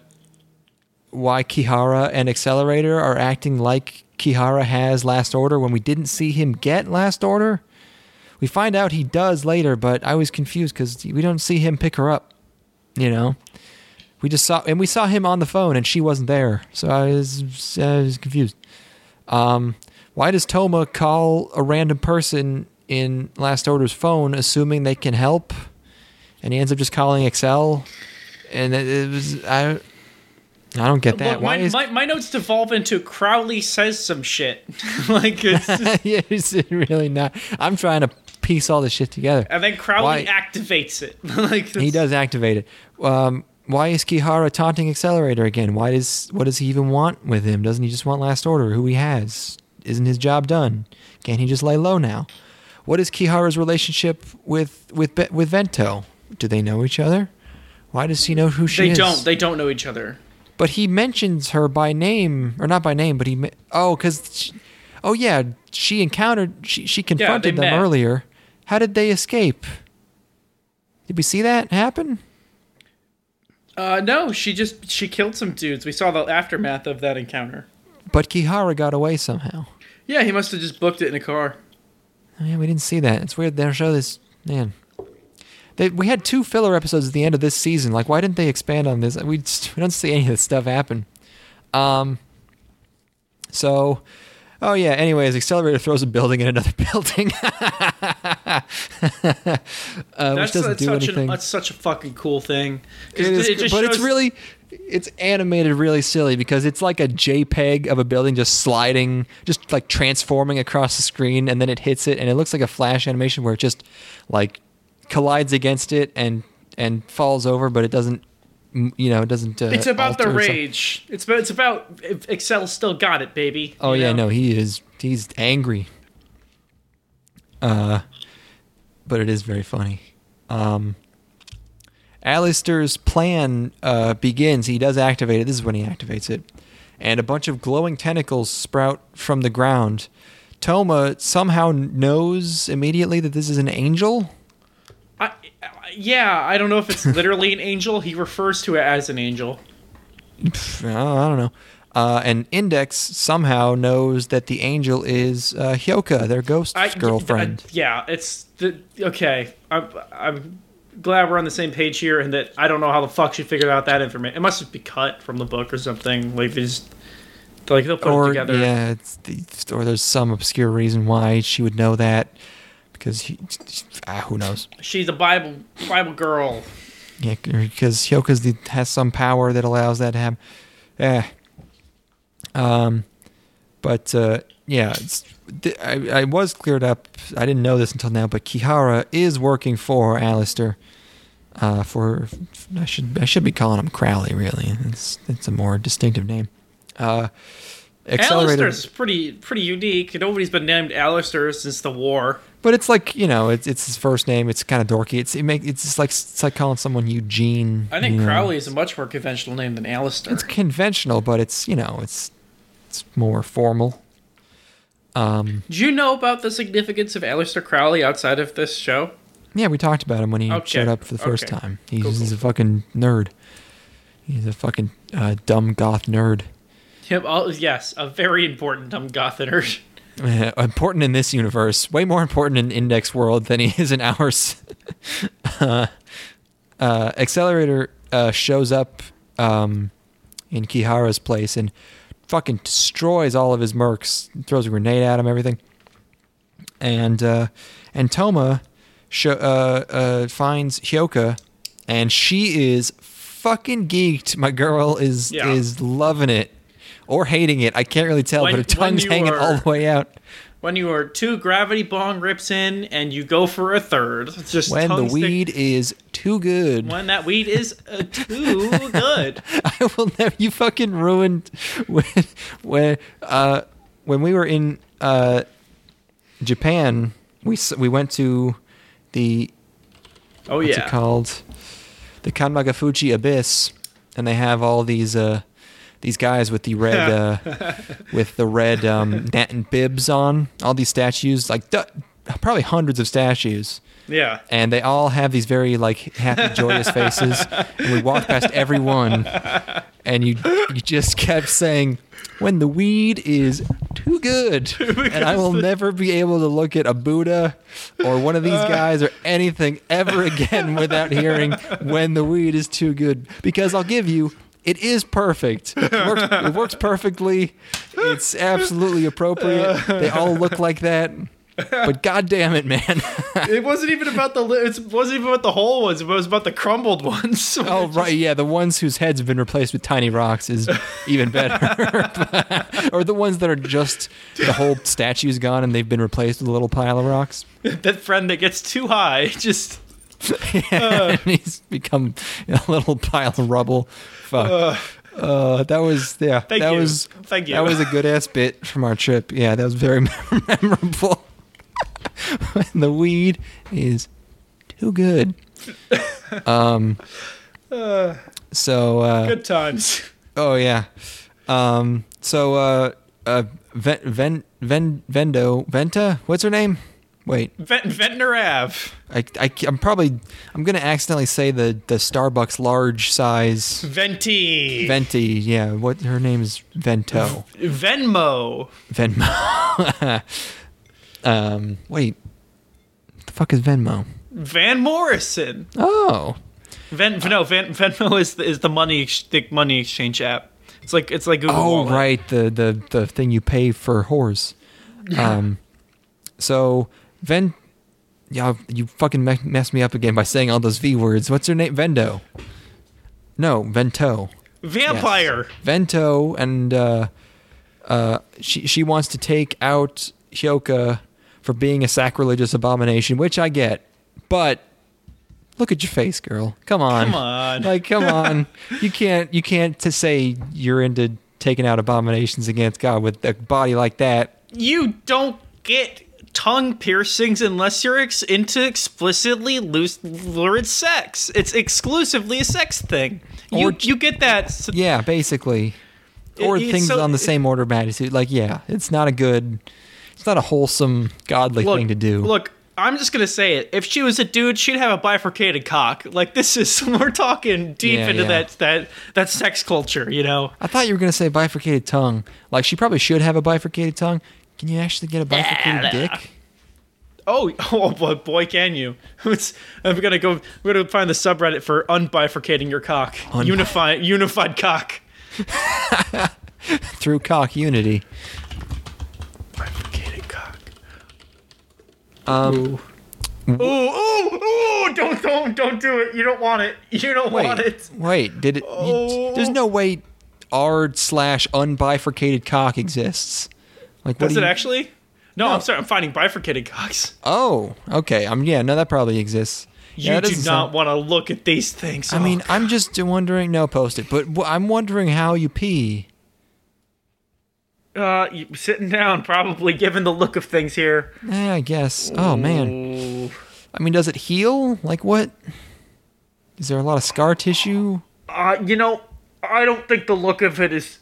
S2: why Kihara and Accelerator are acting like Kihara has Last Order when we didn't see him get Last Order. We find out he does later, but I was confused because we don't see him pick her up. You know, we just saw and we saw him on the phone and she wasn't there, so I was, I was confused. Um, why does Toma call a random person in Last Order's phone, assuming they can help, and he ends up just calling Excel? And it, it was I. I don't get that.
S1: Look,
S2: Why
S1: my,
S2: is
S1: my, my notes devolve into Crowley says some shit. like it's just,
S2: yeah, it's really not. I'm trying to piece all this shit together.
S1: and then Crowley
S2: Why-
S1: activates it. like
S2: He does activate it. Um, why is Kihara taunting Accelerator again? Why does what does he even want with him? Doesn't he just want Last Order? Who he has? Isn't his job done? Can't he just lay low now? What is Kihara's relationship with with with Vento? Do they know each other? Why does he know who she
S1: They
S2: is?
S1: don't. They don't know each other.
S2: But he mentions her by name, or not by name, but he. Oh, because. Oh yeah, she encountered. She she confronted them
S1: met.
S2: earlier. How did they escape? Did we see that happen?
S1: Uh, no, she just she killed some dudes. We saw the aftermath of that encounter.
S2: But Kihara got away somehow.
S1: Yeah, he must have just booked it in a car.
S2: Oh, yeah, we didn't see that. It's weird. They don't show this. Man, they, we had two filler episodes at the end of this season. Like, why didn't they expand on this? We, just, we don't see any of this stuff happen. Um. So, oh yeah. Anyways, Accelerator throws a building in another building, uh, which doesn't
S1: that's
S2: do
S1: such
S2: anything.
S1: an, that's such a fucking cool thing.
S2: It is,
S1: it just
S2: but it's really, it's animated really silly because it's like a JPEG of a building just sliding, just like transforming across the screen, and then it hits it, and it looks like a flash animation where it just like collides against it and and falls over, but it doesn't, you know, it doesn't. Uh,
S1: It's about the
S2: alter or some-
S1: rage. It's about it's about Excel still got it, baby.
S2: Oh yeah,
S1: know?
S2: no, he is. He's angry. Uh, but it is very funny. Um, Aleister's plan uh, begins. He does activate it. This is when he activates it, and a bunch of glowing tentacles sprout from the ground. Toma somehow knows immediately that this is an angel.
S1: Yeah, I don't know if it's literally an angel. He refers to it as an angel.
S2: Pff, I don't know. Uh, and Index somehow knows that the angel is uh, Hyoka, their ghost
S1: I,
S2: girlfriend.
S1: I- yeah, it's the, okay. I'm, I'm glad we're on the same page here, and that I don't know how the fuck she figured out that information. It must just be cut from the book or something. Like they just like they'll put it together.
S2: yeah, it's the, or there's some obscure reason why she would know that because he, ah, who knows?
S1: She's a Bible Bible girl.
S2: Yeah, because Hyoka's the, has some power that allows that to happen. Eh. Um, but uh, yeah, I, I was cleared up. I didn't know this until now, but Kihara is working for Aleister. Uh, for I should I should be calling him Crowley. Really, it's it's a more distinctive name. Uh,
S1: Aleister's pretty pretty unique. Nobody's been named Aleister since the war.
S2: But it's like you know, it's it's his first name. It's kind of dorky. It's it make it's just like it's like calling someone Eugene.
S1: I think
S2: you know.
S1: Crowley is a much more conventional name than Aleister.
S2: It's conventional, but it's you know it's it's more formal. Um,
S1: Do you know about the significance of Aleister Crowley outside of this show?
S2: yeah, we talked about him when he
S1: Okay.
S2: showed up for the first
S1: Okay.
S2: time. He's,
S1: Cool,
S2: he's
S1: cool.
S2: a fucking nerd. He's a fucking uh, dumb goth nerd.
S1: Him, oh, yes, a very important dumb gothic.
S2: Uh, important in this universe, way more important in Index World than he is in ours. uh, uh, Accelerator uh, shows up um, in Kihara's place and fucking destroys all of his mercs, throws a grenade at him, everything. And uh, and Toma uh, uh, finds Hyoka, and she is fucking geeked. My girl is
S1: Yeah.
S2: is loving it or hating it. I can't really tell,
S1: When-
S2: but her tongue's hanging
S1: are-
S2: all the way out.
S1: When you are two gravity bong rips in and you go for a third, it's just
S2: When the
S1: tongue stick-
S2: weed is too good.
S1: when that weed is uh, too good.
S2: I will never. You fucking ruined when when uh when we were in uh Japan. We we went to the
S1: Oh
S2: what's
S1: yeah,
S2: it called the Kanmangafuchi Abyss, and they have all these uh these guys with the red uh with the red um net and bibs on all these statues like probably hundreds of statues
S1: yeah.
S2: and they all have these very like happy, joyous faces. And we walked past everyone, and you you just kept saying, "When the weed is too good," and I will never be able to look at a Buddha or one of these guys or anything ever again without hearing "When the weed is too good," because I'll give you. It is perfect. It works, it works perfectly. It's absolutely appropriate. They all look like that. But god damn it, man.
S1: It wasn't even about the li- it wasn't even about the whole ones. It was about the crumbled ones.
S2: Oh right, yeah, the ones whose heads have been replaced with tiny rocks is even better. or the ones that are just the whole statue's gone and they've been replaced with a little pile of rocks.
S1: that friend that gets too high just
S2: and he's become a little pile of rubble. Fuck. Uh, that was yeah.
S1: Thank
S2: that
S1: you.
S2: was
S1: Thank you.
S2: That was a good ass bit from our trip. Yeah, that was very memorable. when the weed is too good. Um. So uh,
S1: good times.
S2: Oh yeah. Um. So uh. Uh. Ven. Ven. Ven. Vendo. Venta. What's her name? Wait.
S1: Vent, Ventnor Ave.
S2: I. I. I'm probably. I'm gonna accidentally say the the Starbucks large size.
S1: Venti.
S2: Venti. Yeah. What her name is Vento.
S1: Venmo.
S2: Venmo. um. Wait. The fuck is Venmo?
S1: Van Morrison.
S2: Oh.
S1: Ven no Ven, Venmo is the, is the money ex- the money exchange app. It's like it's like Google.
S2: Oh
S1: Wallet.
S2: right, the the the thing you pay for whores. Um, so Ven, yeah, you fucking me- messed me up again by saying all those V words. What's her name? Vendo. No, Vento.
S1: Vampire.
S2: Vento, and uh, uh, she she wants to take out Hyoka for being a sacrilegious abomination, which I get, but. Look at your face, girl. Come on.
S1: Come on.
S2: Like, come on. You can't you can't to say you're into taking out abominations against God with a body like that.
S1: You don't get tongue piercings unless you're ex- into explicitly loose lurid sex. It's exclusively a sex thing. You
S2: Or-
S1: you get that.
S2: Yeah, basically. Or
S1: It-
S2: things
S1: so-
S2: on the same order of magnitude. Like, yeah, it's not a good it's not a wholesome godly
S1: Look,
S2: thing to do.
S1: Look, I'm just gonna say it. If she was a dude, she'd have a bifurcated cock. Like this is we're talking deep
S2: Yeah,
S1: into
S2: yeah.
S1: that that that sex culture. You know.
S2: I thought you were gonna say bifurcated tongue. Like she probably should have a bifurcated tongue. Can you actually get a bifurcated dick?
S1: Oh, oh boy, boy, can you? It's, I'm gonna go. We're gonna find the subreddit for unbifurcating your cock.
S2: Unbi-
S1: Unified, unified cock.
S2: Through cock unity.
S1: Bifurcated cock.
S2: Um,
S1: Ooh, ooh, ooh! Don't, don't, don't do it. You don't want it. You don't want it.
S2: wait. Did it? you-
S1: Oh.
S2: there's no way r slash unbifurcated cock exists. Like what
S1: Does it
S2: you-
S1: actually? No, I'm sorry. I'm finding bifurcated cocks.
S2: Oh, okay. I'm um, yeah, no, that probably exists.
S1: You
S2: yeah,
S1: do
S2: doesn't sound-
S1: want to look at these things.
S2: I
S1: Oh,
S2: mean, I'm just wondering. No, post it. But I'm wondering how you pee.
S1: uh, sitting down, probably given the look of things here.
S2: Yeah, I guess. Oh man.
S1: Ooh.
S2: I mean, does it heal? Like what? Is there a lot of scar tissue?
S1: Uh, you know, I don't think the look of it is.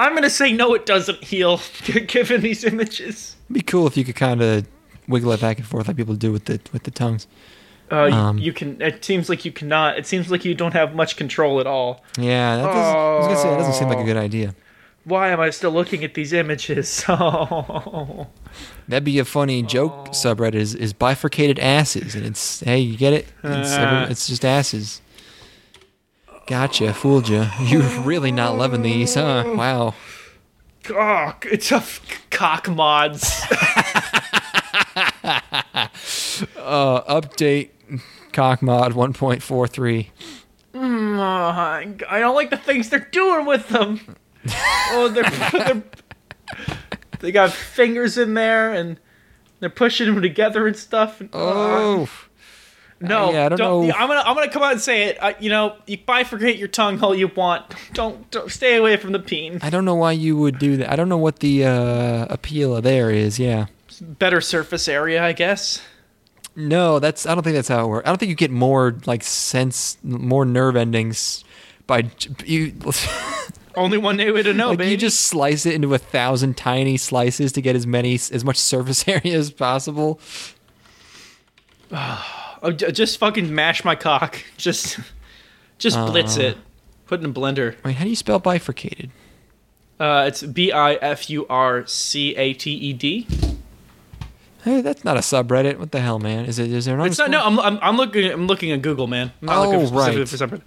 S1: Uh, I'm gonna say no. It doesn't heal, given these images.
S2: It'd be cool if you could kind of wiggle it back and forth like people do with the with the tongues.
S1: Uh, you-
S2: Um.
S1: you can. It seems like you cannot. It seems like you don't have much control at all.
S2: Yeah, that does, I was gonna say that doesn't seem like a
S1: Oh.
S2: good idea.
S1: Why am I still looking at these images? Oh.
S2: That'd be a funny joke subreddit is, is bifurcated asses, and it's hey, you get it? It's, every- it's just asses. Gotcha, fooled you. You're really not loving these, huh? Wow.
S1: Oh, it's a f- cock mods.
S2: Uh, update cock mod 1.43.
S1: Mm, I don't like the things they're doing with them. Oh, they're, they're they got fingers in there and they're pushing them together and stuff. And,
S2: Oh,
S1: no,
S2: yeah, I don't know.
S1: I'm gonna I'm gonna come out and say it. Uh, you know, you bifurcate your tongue all you want. Don't, don't stay away from the peen.
S2: I don't know why you would do that. I don't know what the uh, appeal of there is. Yeah.
S1: Better surface area, I guess.
S2: No, that's. I don't think that's how it works. I don't think you get more like sense, more nerve endings by you.
S1: Only one way to know,
S2: like
S1: baby.
S2: you just slice it into a thousand tiny slices to get as many as much surface area as possible.
S1: Oh, just fucking mash my cock. Just, just blitz
S2: Uh.
S1: it. Put it in a blender.
S2: Wait, how do you spell bifurcated?
S1: Uh, it's B I F U R C A T E D.
S2: Hey, that's not a subreddit. What the hell, man? Is it? Is there an
S1: It's not. No, I'm, I'm, I'm looking. I'm looking at Google, man. I'm not
S2: Oh,
S1: looking
S2: right.
S1: for something.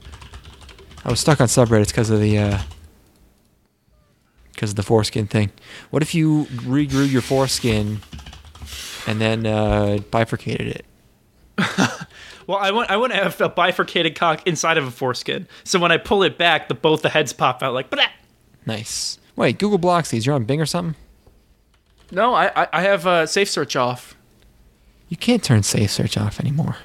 S2: I was stuck on subreddits because of the uh because of the foreskin thing. What if you regrew your foreskin and then uh, bifurcated it?
S1: Well, I want I want to have a bifurcated cock inside of a foreskin. So when I pull it back, the both the heads pop out like. Blah!
S2: Nice. Wait, Google blocks these. You're on Bing or something?
S1: No, I I- I have uh, safe search off.
S2: You can't turn safe search off anymore.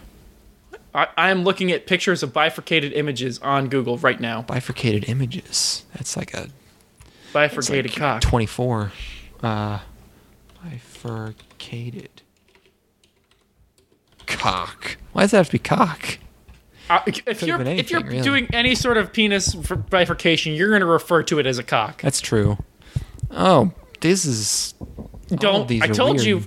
S1: I, I am looking at pictures of bifurcated images on Google right now.
S2: Bifurcated images. That's like a
S1: Bifurcated cock.
S2: 24. Uh, bifurcated cock. Why does that have to be cock?
S1: Uh, if you're
S2: been
S1: if you're
S2: really.
S1: doing any sort of penis bifurcation, you're going to refer to it as a cock.
S2: That's true. Oh, this is.
S1: Don't.
S2: these
S1: I told
S2: weird.
S1: you.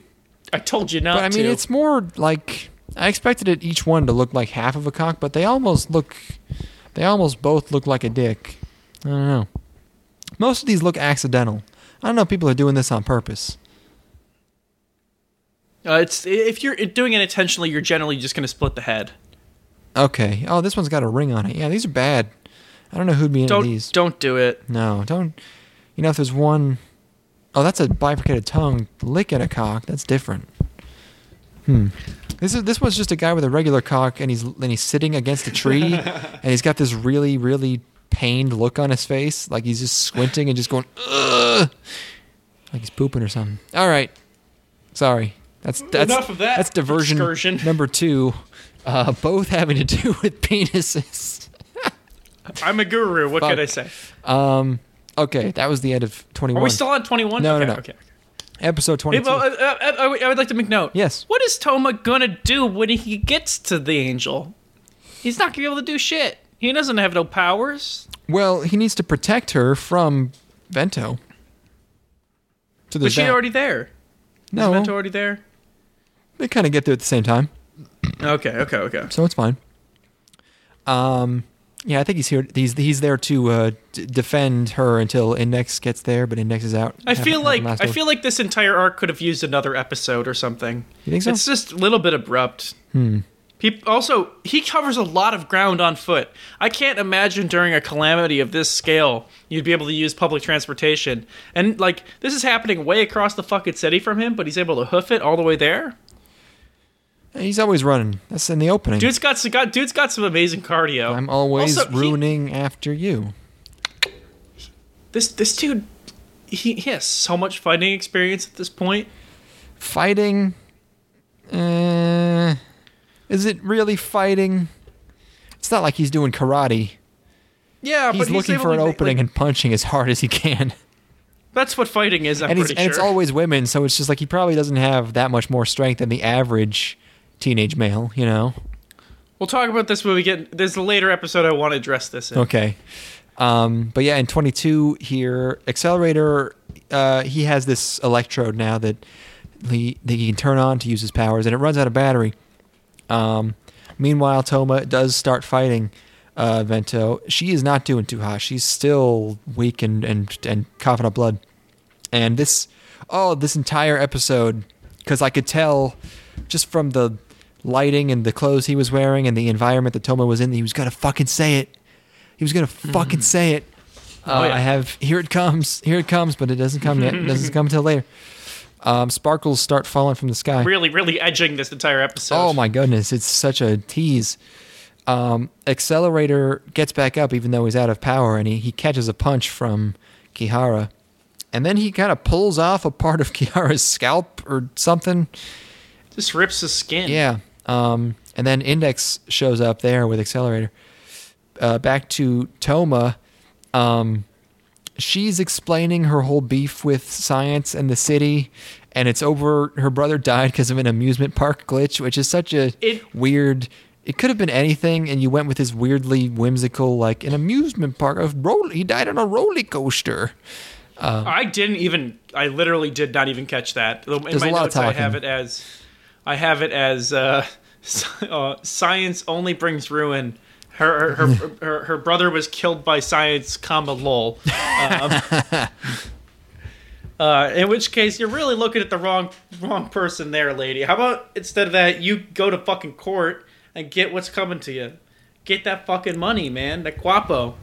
S1: I told you not
S2: But I mean,
S1: to.
S2: it's more like I expected it each one to look like half of a cock, but they almost look. They almost both look like a dick. I don't know. Most of these look accidental. I don't know if people are doing this on purpose.
S1: Uh, it's if you're doing it intentionally, you're generally just going to split the head.
S2: Okay. Oh, this one's got a ring on it. Yeah, these are bad. I don't know who'd be into
S1: Don't
S2: these.
S1: don't do it.
S2: No, don't. You know, if there's one oh that's a bifurcated tongue lick at a cock. That's different. Hmm. This is this was just a guy with a regular cock, and he's and he's sitting against a tree, and he's got this really really pained look on his face, like he's just squinting and just going, Ugh! like he's pooping or something. All right, sorry. That's that's
S1: Enough of that
S2: That's diversion
S1: excursion.
S2: number two. Uh, both having to do with penises.
S1: I'm a guru. What can
S2: Fuck.
S1: I say?
S2: Um. Okay, that was the end of 21.
S1: Are we still on 21?
S2: No, no,
S1: okay,
S2: no.
S1: Okay.
S2: Episode twenty
S1: Hey, well, uh, uh, uh, I would- I would like to make note.
S2: Yes.
S1: What is Toma gonna do when he gets to the angel? He's not gonna be able to do shit. He doesn't have no powers.
S2: Well, he needs to protect her from Vento. So
S1: But
S2: there's
S1: she's already there.
S2: no,
S1: Is Vento already there?
S2: They kind of get there at the same time,
S1: Okay, okay, okay.
S2: so it's fine. Um, Yeah, I think he's here. He's he's there to uh, d- defend her until Index gets there, but Index is out.
S1: I feel like I feel like this entire arc could have used another episode or something.
S2: You think so?
S1: It's just a little bit abrupt.
S2: Hmm.
S1: Peop also, he covers a lot of ground on foot. I can't imagine during a calamity of this scale you'd be able to use public transportation. And like this is happening way across the fucking city from him, but he's able to hoof it all the way there.
S2: He's always running. That's in the opening.
S1: Dude's got some got, dude's got some amazing cardio.
S2: I'm always
S1: Also, he-
S2: ruining after you.
S1: this this dude, he, he has so much fighting experience at this point.
S2: Fighting. Uh, is it really fighting? It's not like he's doing karate.
S1: Yeah, but
S2: He's
S1: but
S2: looking
S1: able
S2: for an opening
S1: like-
S2: and punching as hard as he can.
S1: that's what fighting is. I'm
S2: and he's
S1: pretty
S2: and it's always women, so it's just like he probably doesn't have that much more strength than the average teenage male, you know.
S1: We'll talk about this when we get. There's a later episode I want to address this in.
S2: Okay. Um, but yeah, in 22 here, Accelerator, uh, he has this electrode now that he, that he can turn on to use his powers, and it runs out of battery. Um, meanwhile, Toma does start fighting uh, Vento. She is not doing too hot. She's still weak and, and, and coughing up blood. And this, oh, this entire episode, because I could tell just from the lighting and the clothes he was wearing and the environment that Toma was in, he was to fucking say it. He was gonna fucking say it. Uh,
S1: Oh, yeah.
S2: I have here it comes, here it comes, but it doesn't come yet. It doesn't come until later. Um, sparkles start falling from the sky.
S1: Really, really edging this entire episode.
S2: Oh my goodness, it's such a tease. Um, Accelerator gets back up even though he's out of power, and he, he catches a punch from Kihara, and then he kind of pulls off a part of Kihara's scalp or something.
S1: Just rips his skin.
S2: Yeah. Um, and then Index shows up there with Accelerator. Uh, back to Toma. Um, she's explaining her whole beef with science and the city, and it's over. Her brother died because of an amusement park glitch, which is such a
S1: It-
S2: weird. It could have been anything, and you went with this weirdly whimsical, like an amusement park. Of roll, he died on a roller coaster.
S1: I didn't even. I literally did not even catch that. In
S2: There's
S1: my
S2: a lot of
S1: notes, I have it as. I have it as. Uh, uh, science only brings ruin. Her her, her her her brother was killed by science, comma lol. Um, uh, in which case, you're really looking at the wrong wrong person there, lady. How about instead of that, you go to fucking court and get what's coming to you. Get that fucking money, man. That guapo.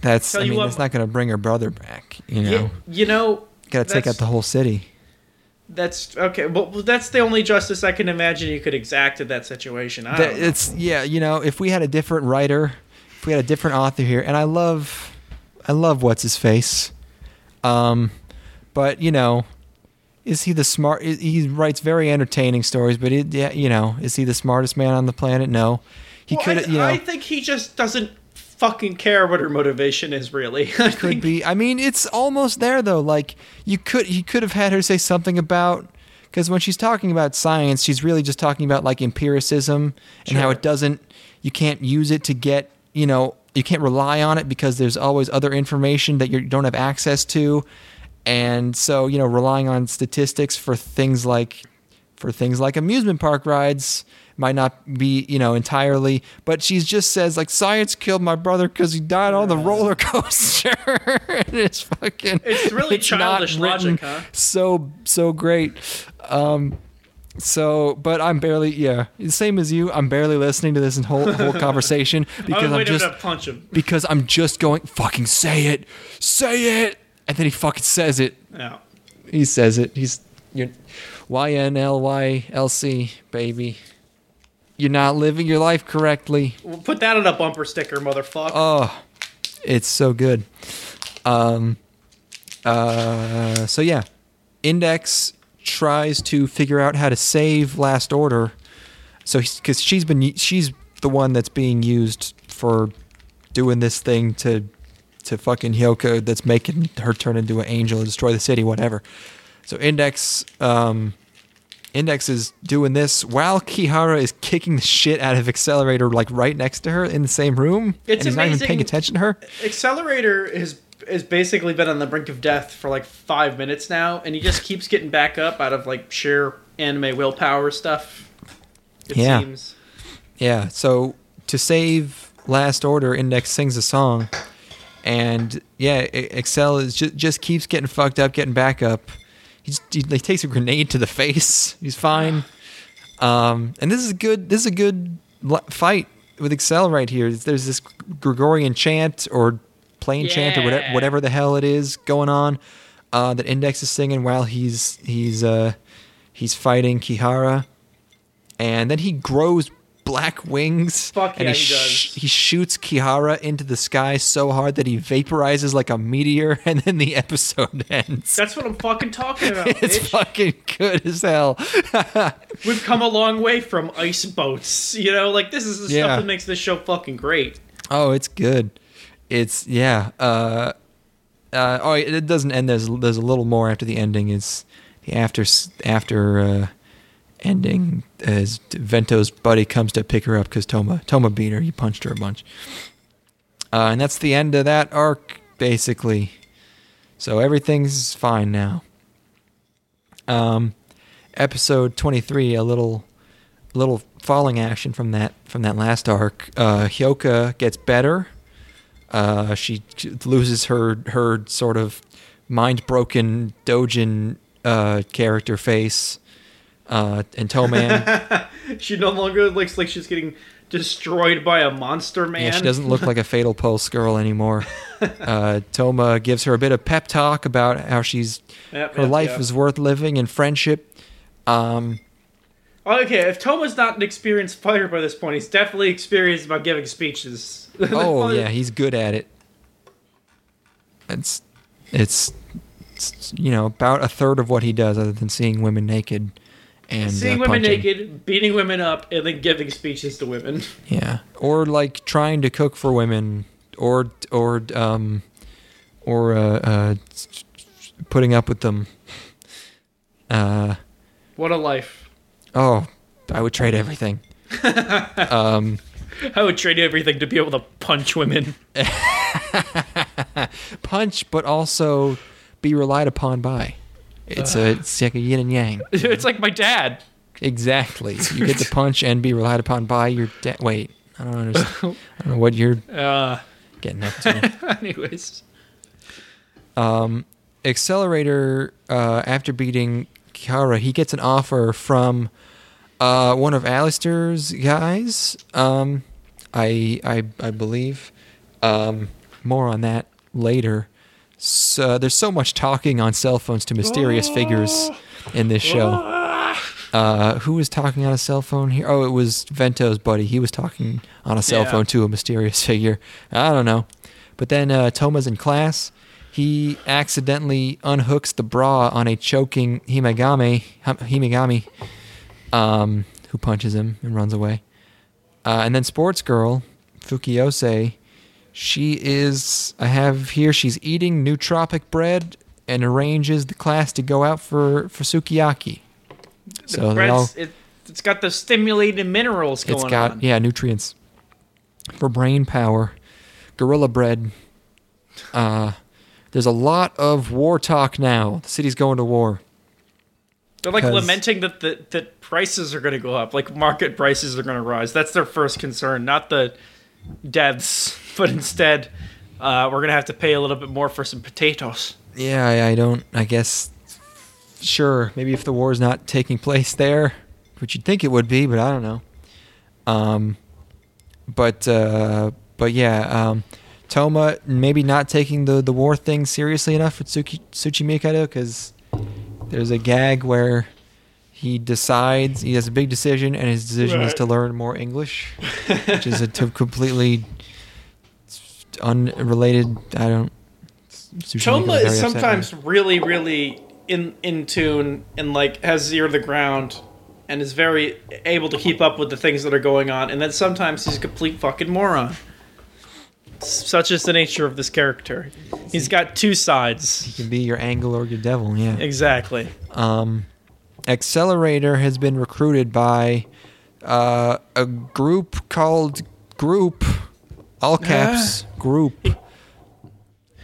S2: That's. I mean,
S1: what-
S2: that's not going to bring her brother back. You know,
S1: You, you know.
S2: got to take out the whole city.
S1: That's okay. Well, that's the only justice I can imagine you could exact in that situation. I
S2: That-
S1: don't know.
S2: it's yeah, you know, if we had a different writer, if we had a different author here, and I love, I love what's his face, um, but you know, is he the smart? He writes very entertaining stories, but it, yeah, you know, is he the smartest man on the planet? No, he
S1: Well,
S2: could,
S1: I,
S2: you know,
S1: I think he just doesn't fucking care what her motivation is. Really, I
S2: could
S1: think-
S2: be. I mean, it's almost there though. Like you could, he could have had her say something about. Because when she's talking about science, she's really just talking about like empiricism and how it doesn't, you can't use it to get, you know, you can't rely on it because there's always other information that you don't have access to. And so, you know, relying on statistics for things like, for things like amusement park rides might not be, you know, entirely, but she just says like science killed my brother because he died on the roller coaster. it's fucking.
S1: It's really
S2: not
S1: childish logic, huh?
S2: So so great. Um, so, but I'm barely, yeah, same as you. I'm barely listening to this whole whole conversation because I'm just
S1: to punch him.
S2: because I'm just going fucking say it, say it, and then he fucking says it.
S1: Yeah.
S2: He says it. He's you're Y N L Y L C baby. You're not living your life correctly.
S1: We'll put that on a bumper sticker, motherfucker.
S2: Oh, it's so good. Um, uh, so yeah, Index tries to figure out how to save Last Order. So because she's been she's the one that's being used for doing this thing to to fucking Hyoka that's making her turn into an angel and destroy the city, whatever. So Index um Index is doing this while Kihara is kicking the shit out of Accelerator like right next to her in the same room.
S1: It's
S2: and he's not even paying attention to her.
S1: Accelerator has has basically been on the brink of death for like five minutes now, and he just keeps getting back up out of like sheer anime willpower stuff. It
S2: Yeah.
S1: seems.
S2: Yeah. So to save last order, Index sings a song, and yeah, Excel is just just keeps getting fucked up, getting back up. He, just, he like, takes a grenade to the face. He's fine. Um, and this is a good. This is a good fight with Excel right here. There's this Gregorian chant or plain chant or whatever, whatever the hell it is going on uh, that Index is singing while he's he's uh, he's fighting Kihara, and then he grows black wings.
S1: Fuck
S2: and
S1: yeah,
S2: he,
S1: he
S2: sh- he shoots Kihara into the sky so hard that he vaporizes like a meteor, and then the episode ends.
S1: That's what I'm fucking talking about,
S2: it's
S1: bitch.
S2: fucking good as hell.
S1: We've come a long way from ice boats. You know, like this is the
S2: Yeah.
S1: stuff that makes this show fucking great.
S2: Oh, it's good. It's yeah. Uh, uh, oh, it doesn't end. There's there's a little more after the ending. Is the after after uh, ending as Vento's buddy comes to pick her up because Toma Toma beat her. He punched her a bunch. Uh, and that's the end of that arc, basically. So everything's fine now. Um, episode twenty three, a little little falling action from that from that last arc. Uh, Hyoka gets better. Uh, she loses her her sort of mind broken Dojin uh, character face. Uh, and Toman,
S1: She no longer looks like she's getting destroyed by a monster man.
S2: yeah, she doesn't look like a Fatal Pulse girl anymore. Uh, Toma gives her a bit of pep talk about how she's
S1: Yep,
S2: her
S1: yep,
S2: life
S1: yep.
S2: is worth living and friendship. Um,
S1: Okay, if Toma's not an experienced fighter by this point, he's definitely experienced about giving speeches.
S2: oh yeah, he's good at it. It's, it's, it's you know about a third of what he does, other than seeing women naked and
S1: Seeing
S2: uh,
S1: women
S2: punching.
S1: naked, beating women up, and then giving speeches to women.
S2: Yeah, or like trying to cook for women, or or um, or uh, uh, putting up with them. Uh,
S1: What a life.
S2: oh, I would trade everything. um,
S1: I would trade everything to be able to punch women.
S2: punch, but also be relied upon by. It's a it's like a yin and yang.
S1: it's like my dad.
S2: Exactly. You get to punch and be relied upon by your dad. Wait, I don't understand. I don't know what you're
S1: Uh,
S2: getting up to.
S1: anyways.
S2: Um, Accelerator, uh, after beating Kara, he gets an offer from uh, one of Aleister's guys. Um, I, I, I believe. Um, more on that later. So, there's so much talking on cell phones to mysterious figures in this show. Uh, who was talking on a cell phone here? Oh, it was Vento's buddy. He was talking on a cell
S1: Yeah.
S2: phone to a mysterious figure. I don't know. But then uh, Toma's in class. He accidentally unhooks the bra on a choking Himegami, Him- Himegami, um, who punches him and runs away. Uh, and then Sports Girl, Fukiyose, she is, I have here, she's eating nootropic bread and arranges the class to go out for, for sukiyaki.
S1: The
S2: So all,
S1: it, it's got the stimulating minerals going
S2: it's got
S1: on.
S2: yeah nutrients for brain power gorilla bread uh there's a lot of war talk now the city's going to war
S1: They're like lamenting that the that prices are going to go up, like market prices are going to rise. That's their first concern, not the deaths, but instead uh, we're to have to pay a little bit more for some potatoes.
S2: yeah I, I don't i guess sure maybe if the war's not taking place there which you'd think it would be but i don't know um but uh but yeah um toma maybe not taking the the war thing seriously enough for Tsuki, tsuchimikado because there's a gag where he decides he has a big decision and his decision is to learn more english which is a t- completely unrelated i don't
S1: Choma is
S2: upset
S1: sometimes really, really in in tune and like has ear to the ground and is very able to keep up with the things that are going on, and then sometimes he's a complete fucking moron. Such is the nature of this character. He's got two sides.
S2: He can be your angle or your devil, yeah.
S1: Exactly.
S2: Um, Accelerator has been recruited by uh, a group called Group, all caps, Group.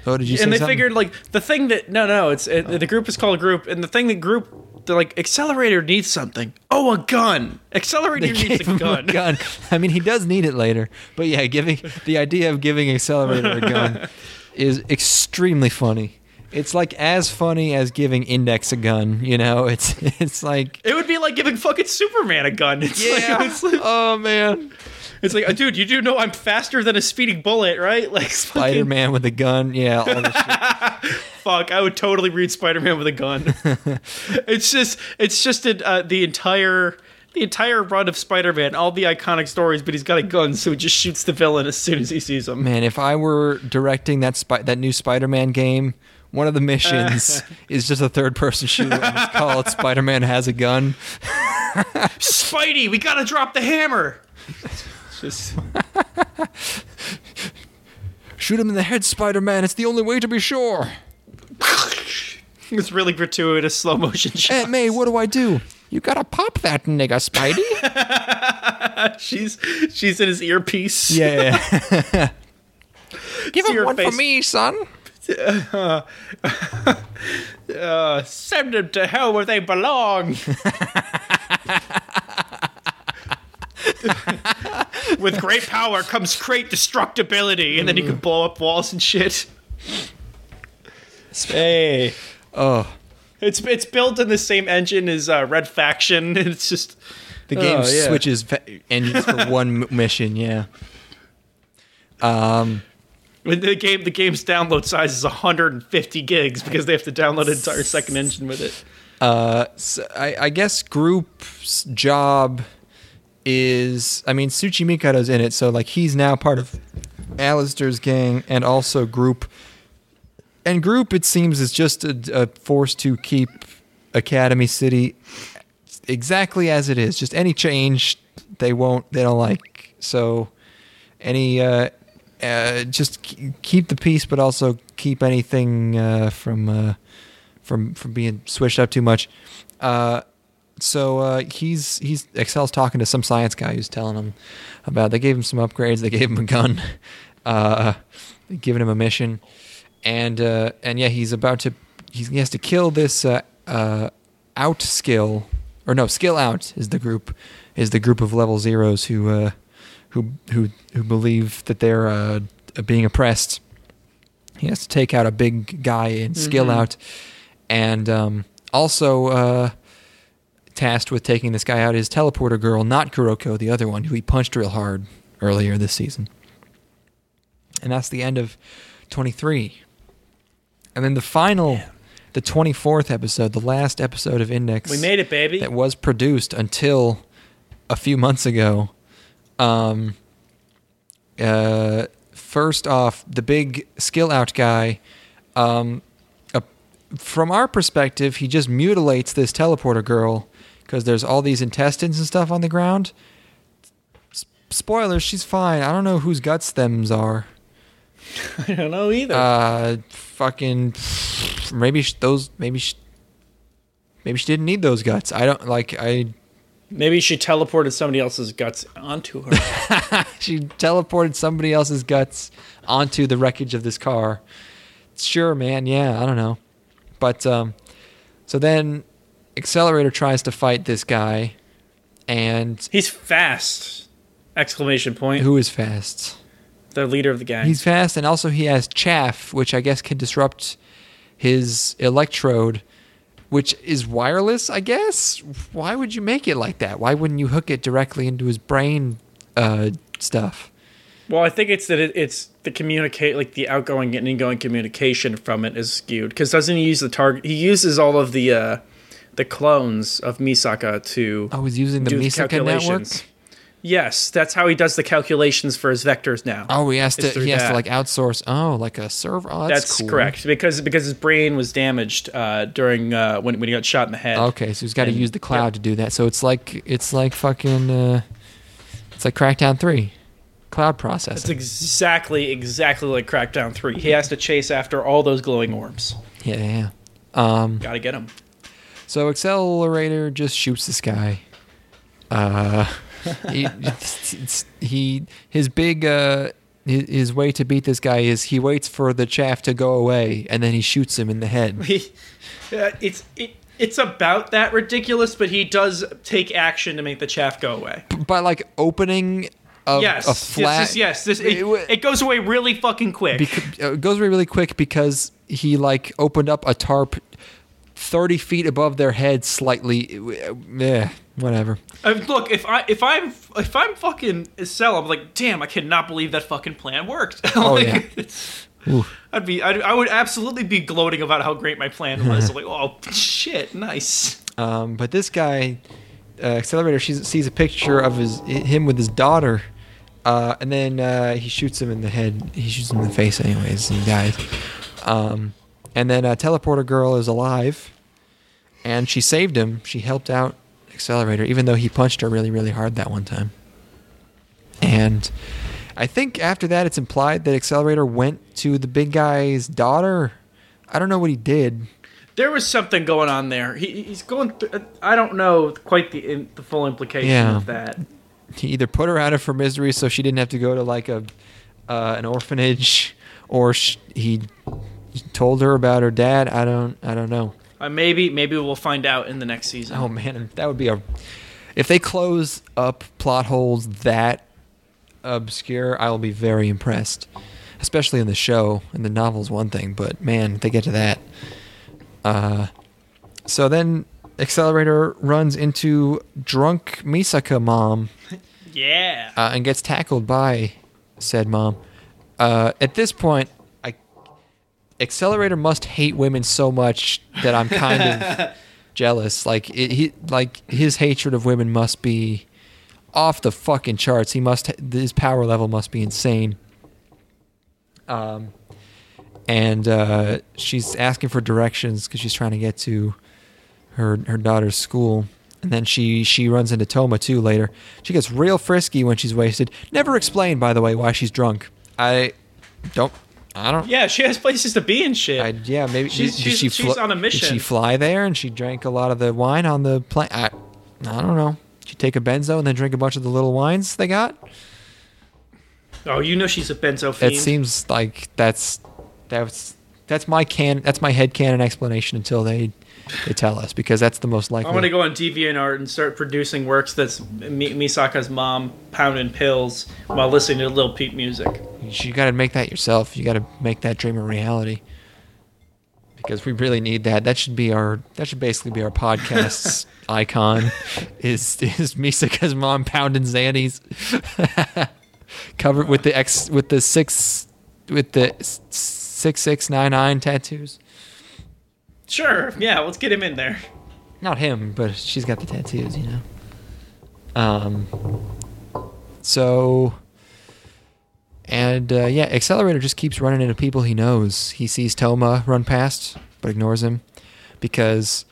S2: Oh, did you say
S1: and they
S2: something?
S1: figured like the thing that no no it's it, the group is called group and the thing that group they're like accelerator needs something oh a gun accelerator
S2: They
S1: needs a gun.
S2: a gun. I mean, he does need it later, but yeah, giving the idea of giving Accelerator a gun is extremely funny. It's like as funny as giving Index a gun. You know, it's it's like
S1: it would be like giving fucking superman a gun it's like, it's like,
S2: oh man,
S1: it's like dude you do know i'm faster than a speeding bullet right like
S2: Spider Man with a gun. Yeah, all this shit.
S1: fuck i would totally read spider-man with a gun it's just it's just a, uh, the entire the entire run of spider-man all the iconic stories but he's got a gun so he just shoots the villain as soon as he sees him
S2: Man, if I were directing that spy- that new Spider-Man game, one of the missions is just a third-person shooter. And it's called Spider-Man has a gun.
S1: Spidey, we gotta drop the hammer. Just
S2: Shoot him in the head, Spider-Man. It's the only way to be sure.
S1: it's really gratuitous slow motion shot.
S2: Aunt May, what do I do? You gotta pop that nigga, Spidey.
S1: She's she's in his earpiece.
S2: yeah. Give
S1: See
S2: him one for me, son.
S1: Uh, send them to hell where they belong. With great power comes great destructibility, and then you can blow up walls and shit. Hey,
S2: Oh,
S1: it's it's built in the same engine as uh, Red Faction. It's just
S2: the game
S1: Oh, yeah.
S2: switches fa- engines for one mission. Yeah. Um.
S1: The game the game's download size is 150 gigs because they have to download an entire second engine with it.
S2: Uh. So I, I guess group's job is. I mean, Tsuchimikado's in it, so like he's now part of Aleister's gang and also group. And group, it seems, is just a, a force to keep Academy City exactly as it is. Just any change they won't, they don't like. So any, uh, uh, just keep the peace, but also keep anything uh, from uh, from from being switched up too much. Uh, so uh, he's he's Excel's talking to some science guy who's telling him about. They gave him some upgrades. They gave him a gun. Uh, giving him a mission, and and yeah, he's about to he has to kill this out skill or no skill out is the group is the group of level zeros who uh, who who who believe that they're uh, being oppressed. He has to take out a big guy in skill
S1: Mhm.
S2: out, and um, also uh, tasked with taking this guy out is teleporter girl, not Kuroko, the other one who he punched real hard earlier this season. And that's the end of 23. And then the final, the 24th episode, the last episode of Index
S1: We made it, baby.
S2: that was produced until a few months ago. Um, uh, first off, the big skill out guy, um, uh, from our perspective, he just mutilates this teleporter girl because there's all these intestines and stuff on the ground. S- spoilers, she's fine. I don't know whose guts thems are.
S1: I don't know either.
S2: Uh, fucking maybe sh- those maybe sh- maybe she didn't need those guts. I don't like I
S1: Maybe she teleported somebody else's guts onto her.
S2: she teleported somebody else's guts onto the wreckage of this car. Sure, man. Yeah, I don't know. But um so then Accelerator tries to fight this guy and
S1: He's fast! Exclamation point.
S2: who is fast?
S1: The leader of the gang.
S2: He's fast and also he has chaff which I guess can disrupt his electrode which is wireless, I guess. Why would you make it like that? Why wouldn't you hook it directly into his brain uh stuff?
S1: well, I think it's that it, it's the communicate, like the outgoing and ingoing communication from it is skewed. Because doesn't he use the target? He uses all of the uh, the clones of Misaka to
S2: I was using the Misaka network.
S1: Yes, that's how he does the calculations for his vectors now.
S2: Oh, he has to he has
S1: that.
S2: to like outsource. Oh, like a server. Oh, that's,
S1: That's
S2: cool.
S1: correct because because his brain was damaged uh, during uh, when when he got shot in the head.
S2: Okay, so he's got to use the cloud to do that. So it's like it's like fucking. Uh, it's like Crackdown Three, cloud processing.
S1: It's exactly exactly like Crackdown Three. He has to chase after all those glowing orbs.
S2: yeah, yeah. yeah. Um.
S1: Got to get him.
S2: So Accelerator just shoots this guy. Uh, he, he his big uh his, his way to beat this guy is he waits for the chaff to go away and then he shoots him in the head.
S1: He, uh, it's it, it's about that ridiculous, but he does take action to make the chaff go away.
S2: By like opening a,
S1: yes,
S2: a flat.
S1: yes, yes. This, it,
S2: It-
S1: it goes away really fucking quick.
S2: Bec- uh, it goes away really quick because he like opened up a tarp 30 feet above their head slightly. Yeah, whatever.
S1: Uh, look, if I if I'm if I'm fucking Cell, I'm like, damn, I cannot believe that fucking plan worked.
S2: Oh, yeah.
S1: I'd be I'd, I would absolutely be gloating about how great my plan was. like, oh shit, nice.
S2: Um, but this guy, uh, Accelerator, she sees a picture of his him with his daughter, uh, and then uh, he shoots him in the head. He shoots him in the face, anyways, and he dies. Um, and then uh, Teleporter Girl is alive, and she saved him. She helped out Accelerator, even though he punched her really, really hard that one time. And I think after that, it's implied that Accelerator went to the big guy's daughter. I don't know what he did.
S1: There was something going on there. He, he's going. Through, I don't know quite the in, the full implication
S2: Yeah.
S1: of that.
S2: he either put her out of her misery so she didn't have to go to like a uh, an orphanage or sh- he told her about her dad i don't i don't know
S1: Uh, maybe maybe we'll find out in the next season.
S2: oh man that would be a if they close up plot holes that obscure i will be very impressed especially in the show and the novel's one thing but man if they get to that uh so then accelerator runs into drunk misaka mom
S1: Yeah.
S2: uh, and gets tackled by said mom. Uh, at this point, Accelerator must hate women so much that I'm kind of jealous. Like it, he, like his hatred of women must be off the fucking charts. He must his power level must be insane. Um, and uh, she's asking for directions because she's trying to get to her her daughter's school. And then she she runs into Toma too later. She gets real frisky when she's wasted. Never explained, by the way, why she's drunk. I don't. I don't.
S1: yeah, she has places to be and shit.
S2: I, yeah, maybe
S1: She's-
S2: did,
S1: she's-
S2: she
S1: she's on a mission.
S2: Did she fly there and she drank a lot of the wine on the plane? I, I don't know. She take a benzo and then drink a bunch of the little wines they got.
S1: oh, you know she's a benzo fiend.
S2: seems like that's that's that's my can that's my head canon explanation until they they tell us because that's the most likely.
S1: I'm gonna go on DeviantArt and art and start producing works that's Mi- Misaka's mom pounding pills while listening to Lil Peep music.
S2: You got to make that yourself. You got to make that dream a reality. Because we really need that. That should be our. That should basically be our podcast's icon. Is is Misaka's mom pounding Xannies, covered with the X with the six with the six six nine nine tattoos.
S1: Sure, yeah, let's get him in there.
S2: Not him, but she's got the tattoos. You know. Um. So. And uh, yeah, Accelerator just keeps running into people he knows. He sees Toma run past, but ignores him because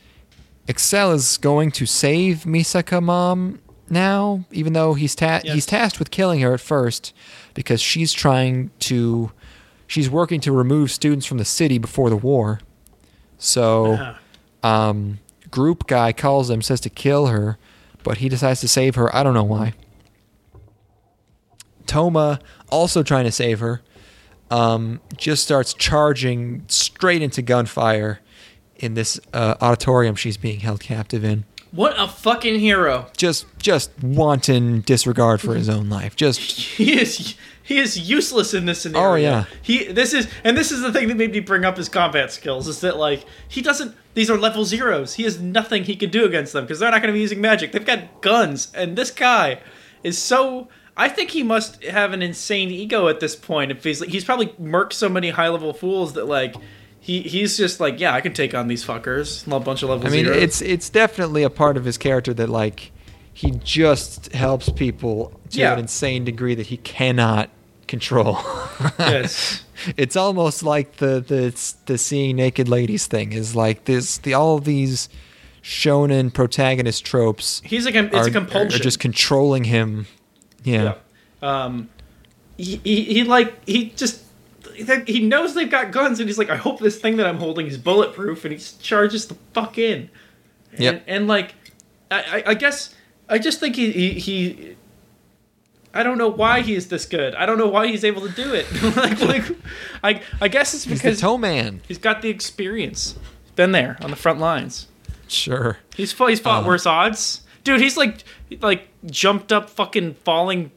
S2: Excel is going to save Misaka mom now, even though he's ta-
S1: Yes.
S2: he's tasked with killing her at first because she's trying to she's working to remove students from the city before the war. So
S1: Uh-huh.
S2: um, group guy calls him, says to kill her, but he decides to save her. I don't know why. Toma, also trying to save her, um, just starts charging straight into gunfire in this uh, auditorium she's being held captive in.
S1: What a fucking hero!
S2: Just, just wanton disregard for his own life. Just
S1: He is he is useless in this scenario.
S2: Oh, yeah.
S1: He this is and this is the thing that made me bring up his combat skills is that like he doesn't these are level zeros. He has nothing he can do against them because they're not going to be using magic. They've got guns and this guy is so I think he must have an insane ego at this point. If he's he's probably murked so many high level fools that like he he's just like yeah I can take on these fuckers. A bunch of level
S2: I mean,
S1: zeros.
S2: it's it's definitely a part of his character that like he just helps people to
S1: Yeah.
S2: an insane degree that he cannot control.
S1: yes.
S2: it's almost like the the the seeing naked ladies thing is like this the all of these shonen protagonist tropes
S1: He's like a, it's
S2: are,
S1: a compulsion.
S2: are just controlling him. Yeah.
S1: Yeah. Um, he, he, he like he just he knows they've got guns, and he's like, I hope this thing that I'm holding is bulletproof, and he charges the fuck in. And, and like, I, I- I guess I just think he he. he I don't know why he's this good. I don't know why he's able to do it. like, like, I, I guess it's because
S2: He's Toma.
S1: he's got the experience. He's been there on the front lines.
S2: Sure.
S1: He's fought, he's fought
S2: Uh.
S1: worse odds, dude. He's like like jumped up fucking falling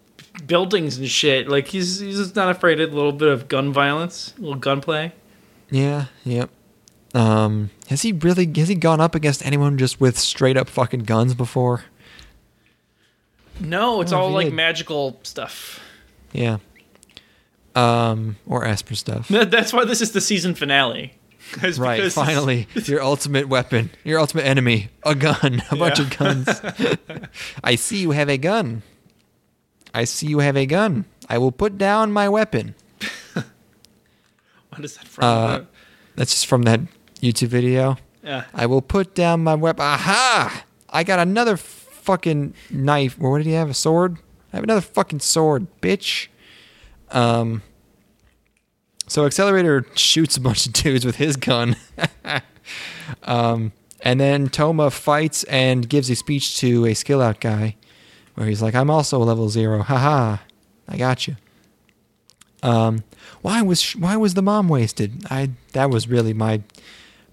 S1: buildings and shit. Like he's he's just not afraid of a little bit of gun violence, a little gunplay.
S2: Yeah. Yep. Um, has he really? Has he gone up against anyone just with straight up fucking guns before?
S1: No, it's
S2: Oh,
S1: all like
S2: did.
S1: magical stuff.
S2: Yeah. Um, or Esper stuff.
S1: That's why this is the season finale.
S2: Right, finally, your ultimate weapon, your ultimate enemy, a gun, a bunch
S1: Yeah.
S2: of guns. I see you have a gun. I see you have a gun. I will put down my weapon.
S1: What is that from?
S2: Uh, That's just from that YouTube video.
S1: yeah.
S2: I will put down my weapon. Aha! I got another fucking knife. What did he have? A sword? I have another fucking sword, bitch. Um. So Accelerator shoots a bunch of dudes with his gun. um, and then Toma fights and gives a speech to a skill out guy, where he's like, "I'm also level zero. Haha, I got you." Um, why was why was the mom wasted? I that was really my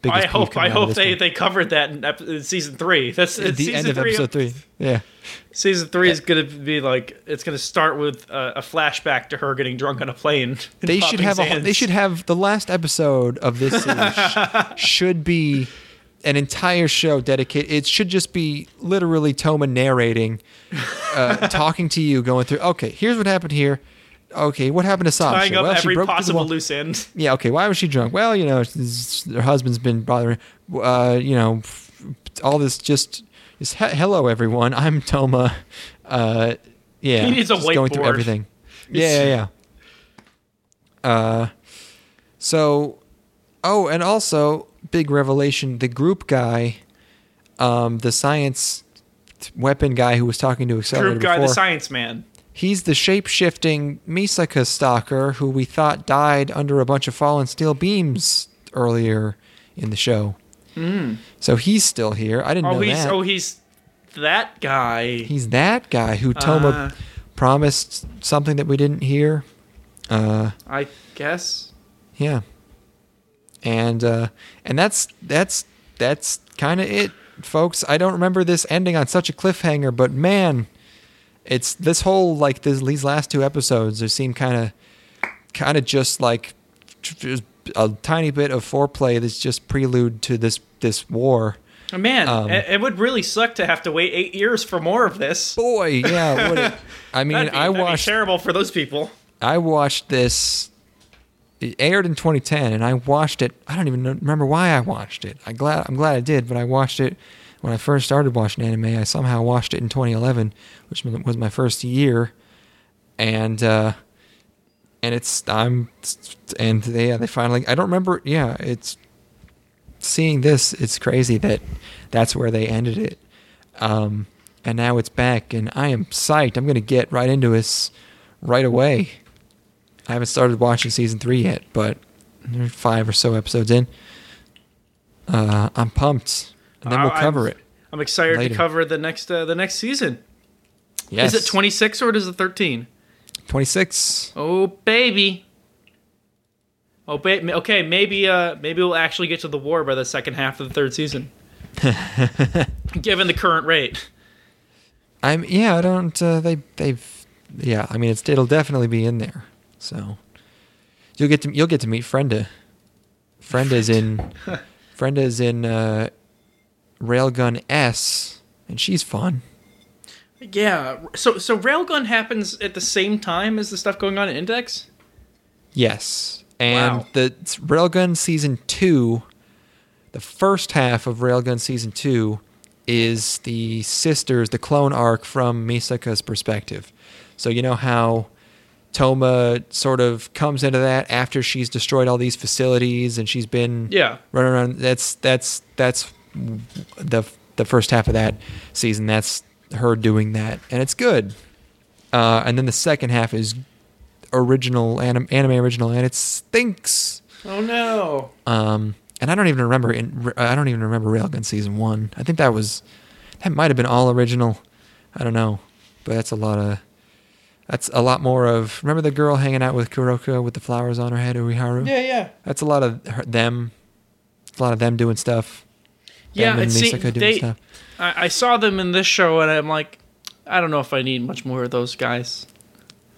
S2: biggest.
S1: I hope I hope they,
S2: one.
S1: they covered that in, ep- in season three. That's it's
S2: the
S1: season
S2: end of
S1: three
S2: episode three. Yeah.
S1: Season three is gonna be like it's gonna start with a, a flashback to her getting drunk on a plane.
S2: They should have a. They should have the last episode of this should be an entire show dedicated. It should just be literally Toma narrating, uh, talking to you, going through. Okay, here's what happened here. Okay, what happened to Sasha?
S1: tying up
S2: well, she
S1: every
S2: broke through the
S1: possible loose end.
S2: Yeah, okay. Why was she drunk? Well, you know, her husband's been bothering. Uh, you know, all this just is. He- Hello, everyone. I'm Toma. Uh, yeah,
S1: He needs a
S2: just going through everything. Yeah, yeah, yeah. Uh, so, oh, and also big revelation: the group guy, um, the science weapon guy who was talking to Accelerator
S1: Group guy,
S2: before.
S1: the science man.
S2: He's the shape shifting Misaka stalker who we thought died under a bunch of fallen steel beams earlier in the show. So he's still here. I didn't.
S1: Oh,
S2: know
S1: he's
S2: that.
S1: oh he's that guy.
S2: he's that guy who Toma
S1: Uh.
S2: promised something that we didn't hear. Uh,
S1: I guess.
S2: yeah. And uh, and that's that's that's kind of it, folks. I don't remember this ending on such a cliffhanger, but man, it's this whole like this, these last two episodes. They seem kind of kind of just like a tiny bit of foreplay that's just prelude to this this war.
S1: Oh, Man,
S2: Um,
S1: it, it would really suck to have to wait eight years for more of this.
S2: Boy, yeah. It, I mean,
S1: be,
S2: I watched
S1: terrible for those people.
S2: I watched this. It aired in 2010, and I watched it. I don't even remember why I watched it. I glad I'm glad I did, but I watched it when I first started watching anime. I somehow watched it in 2011, which was my first year, and uh, and it's I'm and they yeah, they finally. I don't remember. Yeah, it's seeing this. It's crazy that that's where they ended it. Um, and now it's back, and I am psyched. I'm gonna get right into this right away. I haven't started watching season three yet, but five or so episodes in. Uh, I'm pumped, and then we'll cover
S1: I'm-
S2: it.
S1: I'm excited
S2: later.
S1: to cover the next uh, the next season.
S2: Yes,
S1: Is it 26 or is it 13?
S2: 26?
S1: Oh baby. Oh ba- okay, maybe uh maybe we'll actually get to the war by the second half of the third season. Given the current rate.
S2: I'm yeah. I don't. Uh, they they've yeah. I mean, it's it'll definitely be in there. So you'll get to you'll get to meet Frenda. Frenda's in Frenda's in uh, Railgun S, and she's fun.
S1: Yeah. So so Railgun happens at the same time as the stuff going on in Index?
S2: Yes. And
S1: Wow.
S2: the Railgun season two, the first half of Railgun season two is the sisters, the clone arc from Misaka's perspective. So you know how Toma sort of comes into that after she's destroyed all these facilities and she's been
S1: Yeah.
S2: running around. That's that's that's the the first half of that season. That's her doing that, and it's good. Uh, and then the second half is original anim- anime original, and it stinks.
S1: Oh no.
S2: Um, and I don't even remember in I don't even remember Railgun season one. I think that was that might have been all original. I don't know, but that's a lot of That's a lot more of. Remember the girl hanging out with Kuroko with the flowers on her head, Uiharu?
S1: Yeah, yeah.
S2: That's a lot of her, them. A lot of them doing stuff.
S1: Yeah,
S2: and
S1: it seemed-
S2: Misaka doing
S1: they-
S2: stuff.
S1: I, I saw them in this show, and I'm like, I don't know if I need much more of those guys.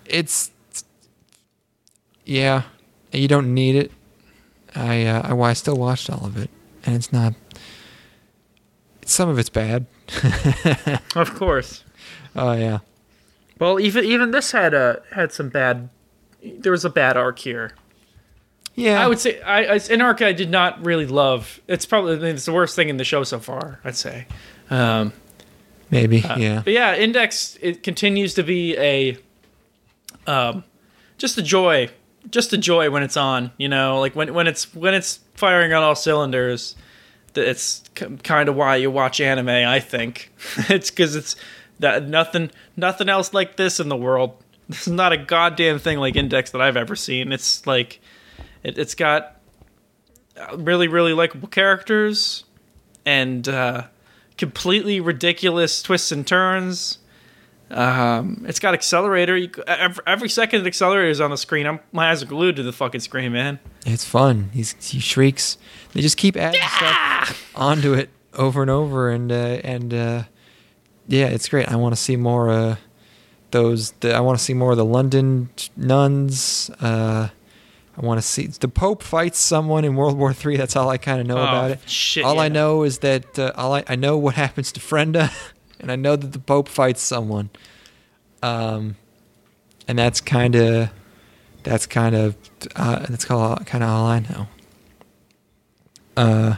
S2: It's yeah, you don't need it. I uh, I, well, I still watched all of it, and it's not. Some of it's bad.
S1: Of course.
S2: Oh yeah,
S1: Well, even even this had a had some bad. There was a bad arc here.
S2: Yeah.
S1: I would say I, I I did not really love. It's probably I mean, it's the worst thing in the show so far. I'd say. Um,
S2: maybe yeah.
S1: But yeah, Index it continues to be a um just a joy. Just a joy when it's on, you know, like when when it's when it's firing on all cylinders. It's kind of why you watch anime, I think. it's cuz it's that nothing nothing else like this in the world. This is not a goddamn thing like Index that I've ever seen. It's like it, it's got uh, really really likable characters and uh completely ridiculous twists and turns. Um, it's got accelerator. You, every, every second accelerator is on the screen, I'm, my eyes are glued to the fucking screen, man.
S2: It's fun. He's he shrieks. They just keep adding stuff onto it over and over, and uh, and uh, yeah, it's great. I want to see more. Uh, those the, I want to see more of the London nuns. Uh, I want to see the Pope fights someone in World War Three. That's all I kind of know
S1: Oh,
S2: about it.
S1: shit,
S2: all I know is that uh, all I, I know what happens to Frenda, and I know that the Pope fights someone. Um, and that's kind of that's kind of uh, that's kind of all I know. Uh,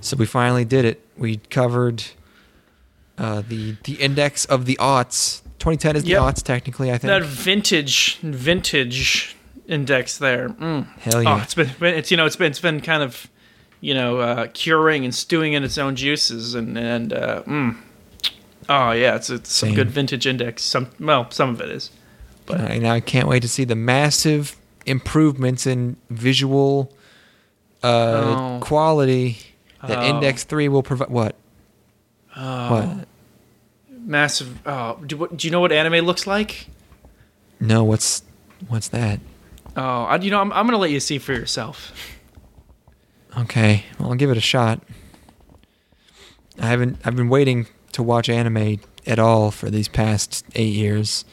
S2: so we finally did it. We covered uh, the the index of the aughts. 2010 is
S1: Yep.
S2: the aughts technically. I think.
S1: That vintage, vintage index there. Mm.
S2: Hell
S1: Oh, it's been, it's you know, it's been, it's been kind of, you know, uh, curing and stewing in its own juices, and and uh, mm. oh yeah, it's it's some good vintage index. Some well, some of it is. But
S2: I, can't wait to see the massive improvements in visual uh,
S1: Oh.
S2: quality that
S1: Oh.
S2: Index Three will provide. What?
S1: oh,
S2: What?
S1: massive. Oh, do, what, do you know what anime looks like?
S2: No, what's what's that?
S1: Oh, I, you know, I'm, I'm gonna let you see for yourself.
S2: Okay, well, I'll give it a shot. I haven't. I've been waiting to watch anime at all for these past eight years,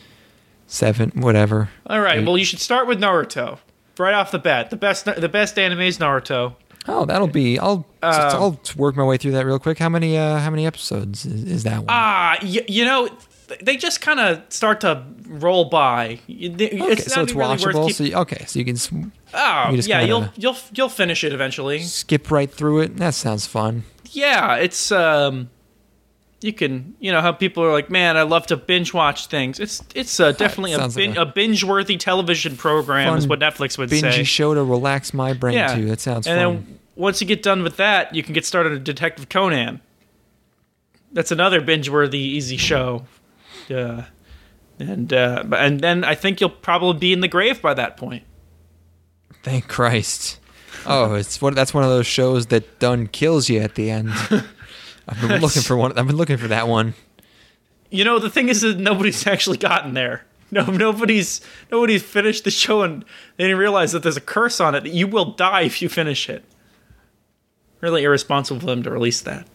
S2: seven, whatever.
S1: All right.
S2: Eight.
S1: Well, you should start with Naruto right off the bat. The best, the best anime is Naruto.
S2: Oh, that'll be. I'll.
S1: Um,
S2: I'll work my way through that real quick. How many? Uh, how many episodes is, is that one?
S1: Ah, y- you know, they just kind of start to roll by. Th-
S2: okay,
S1: it's
S2: so
S1: not
S2: it's
S1: really
S2: watchable.
S1: keep-
S2: So you, okay, so you can
S1: oh,
S2: you
S1: yeah, you'll you'll you'll finish it eventually.
S2: skip right through it. That sounds fun.
S1: Yeah, it's um, you can you know how people are like, man, I love to binge watch things. It's it's uh, definitely a,
S2: sounds like a
S1: a binge worthy television program is what Netflix would
S2: Bingy
S1: say.
S2: show to relax my brain
S1: yeah,
S2: too. That sounds
S1: and
S2: fun.
S1: then once you get done with that, you can get started on Detective Conan. That's another binge-worthy, easy show. Uh, and uh, and then I think you'll probably be in the grave by that point.
S2: Thank Christ. Oh, it's what that's one of those shows that done kills you at the end. I've been looking for one. I've been looking for that one.
S1: You know, the thing is that nobody's actually gotten there. No, nobody's nobody's finished the show and they didn't realize that there's a curse on it. That You will die if you finish it. Really irresponsible of them to release that.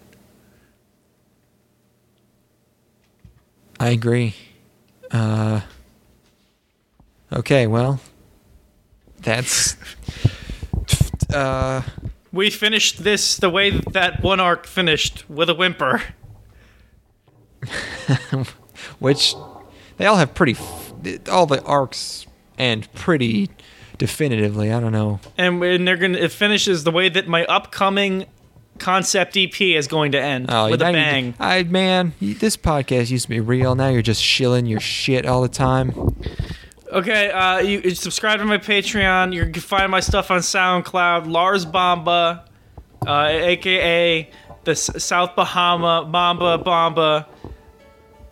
S2: I agree. Uh, okay, well, that's. Uh,
S1: We finished this the way that, one arc finished with a whimper.
S2: which they all have pretty. f- All the arcs end pretty definitively. I don't know.
S1: And, and they're gonna it finishes the way that my upcoming concept EP is going to end
S2: Oh,
S1: with a bang.
S2: I man, this podcast used to be real. Now you're just shilling your shit all the time.
S1: Okay, uh, you, you subscribe to my Patreon. You can find my stuff on SoundCloud. Lars Bomba, uh, aka the S- South Bahama Mamba Bomba,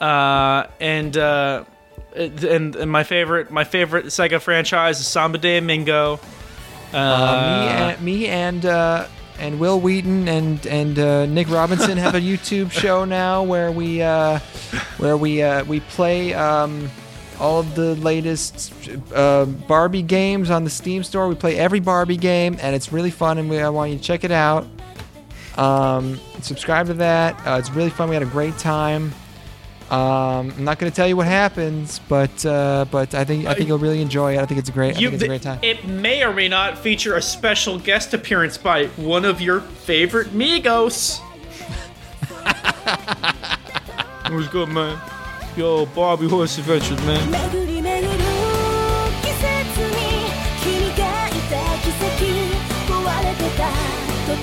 S1: uh, and, uh, and and my favorite my favorite Sega franchise is Samba de Amigo. Uh,
S2: Uh, me and me and uh, and Wil Wheaton and and uh, Nick Robinson have a YouTube show now where we uh, where we uh, we play um, all of the latest uh, Barbie games on the Steam store. We play every Barbie game, and it's really fun, and we, I want you to check it out. Um, subscribe to that. Uh, it's really fun. We had a great time. Um, I'm not going to tell you what happens, but uh, but I think I think you'll really enjoy it. I think it's a great. I think it's a great time.
S1: It may or may not feature a special guest appearance by one of your favorite Migos. What's good, man? Yo, Barbie Horse Adventures, man.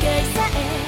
S3: 巡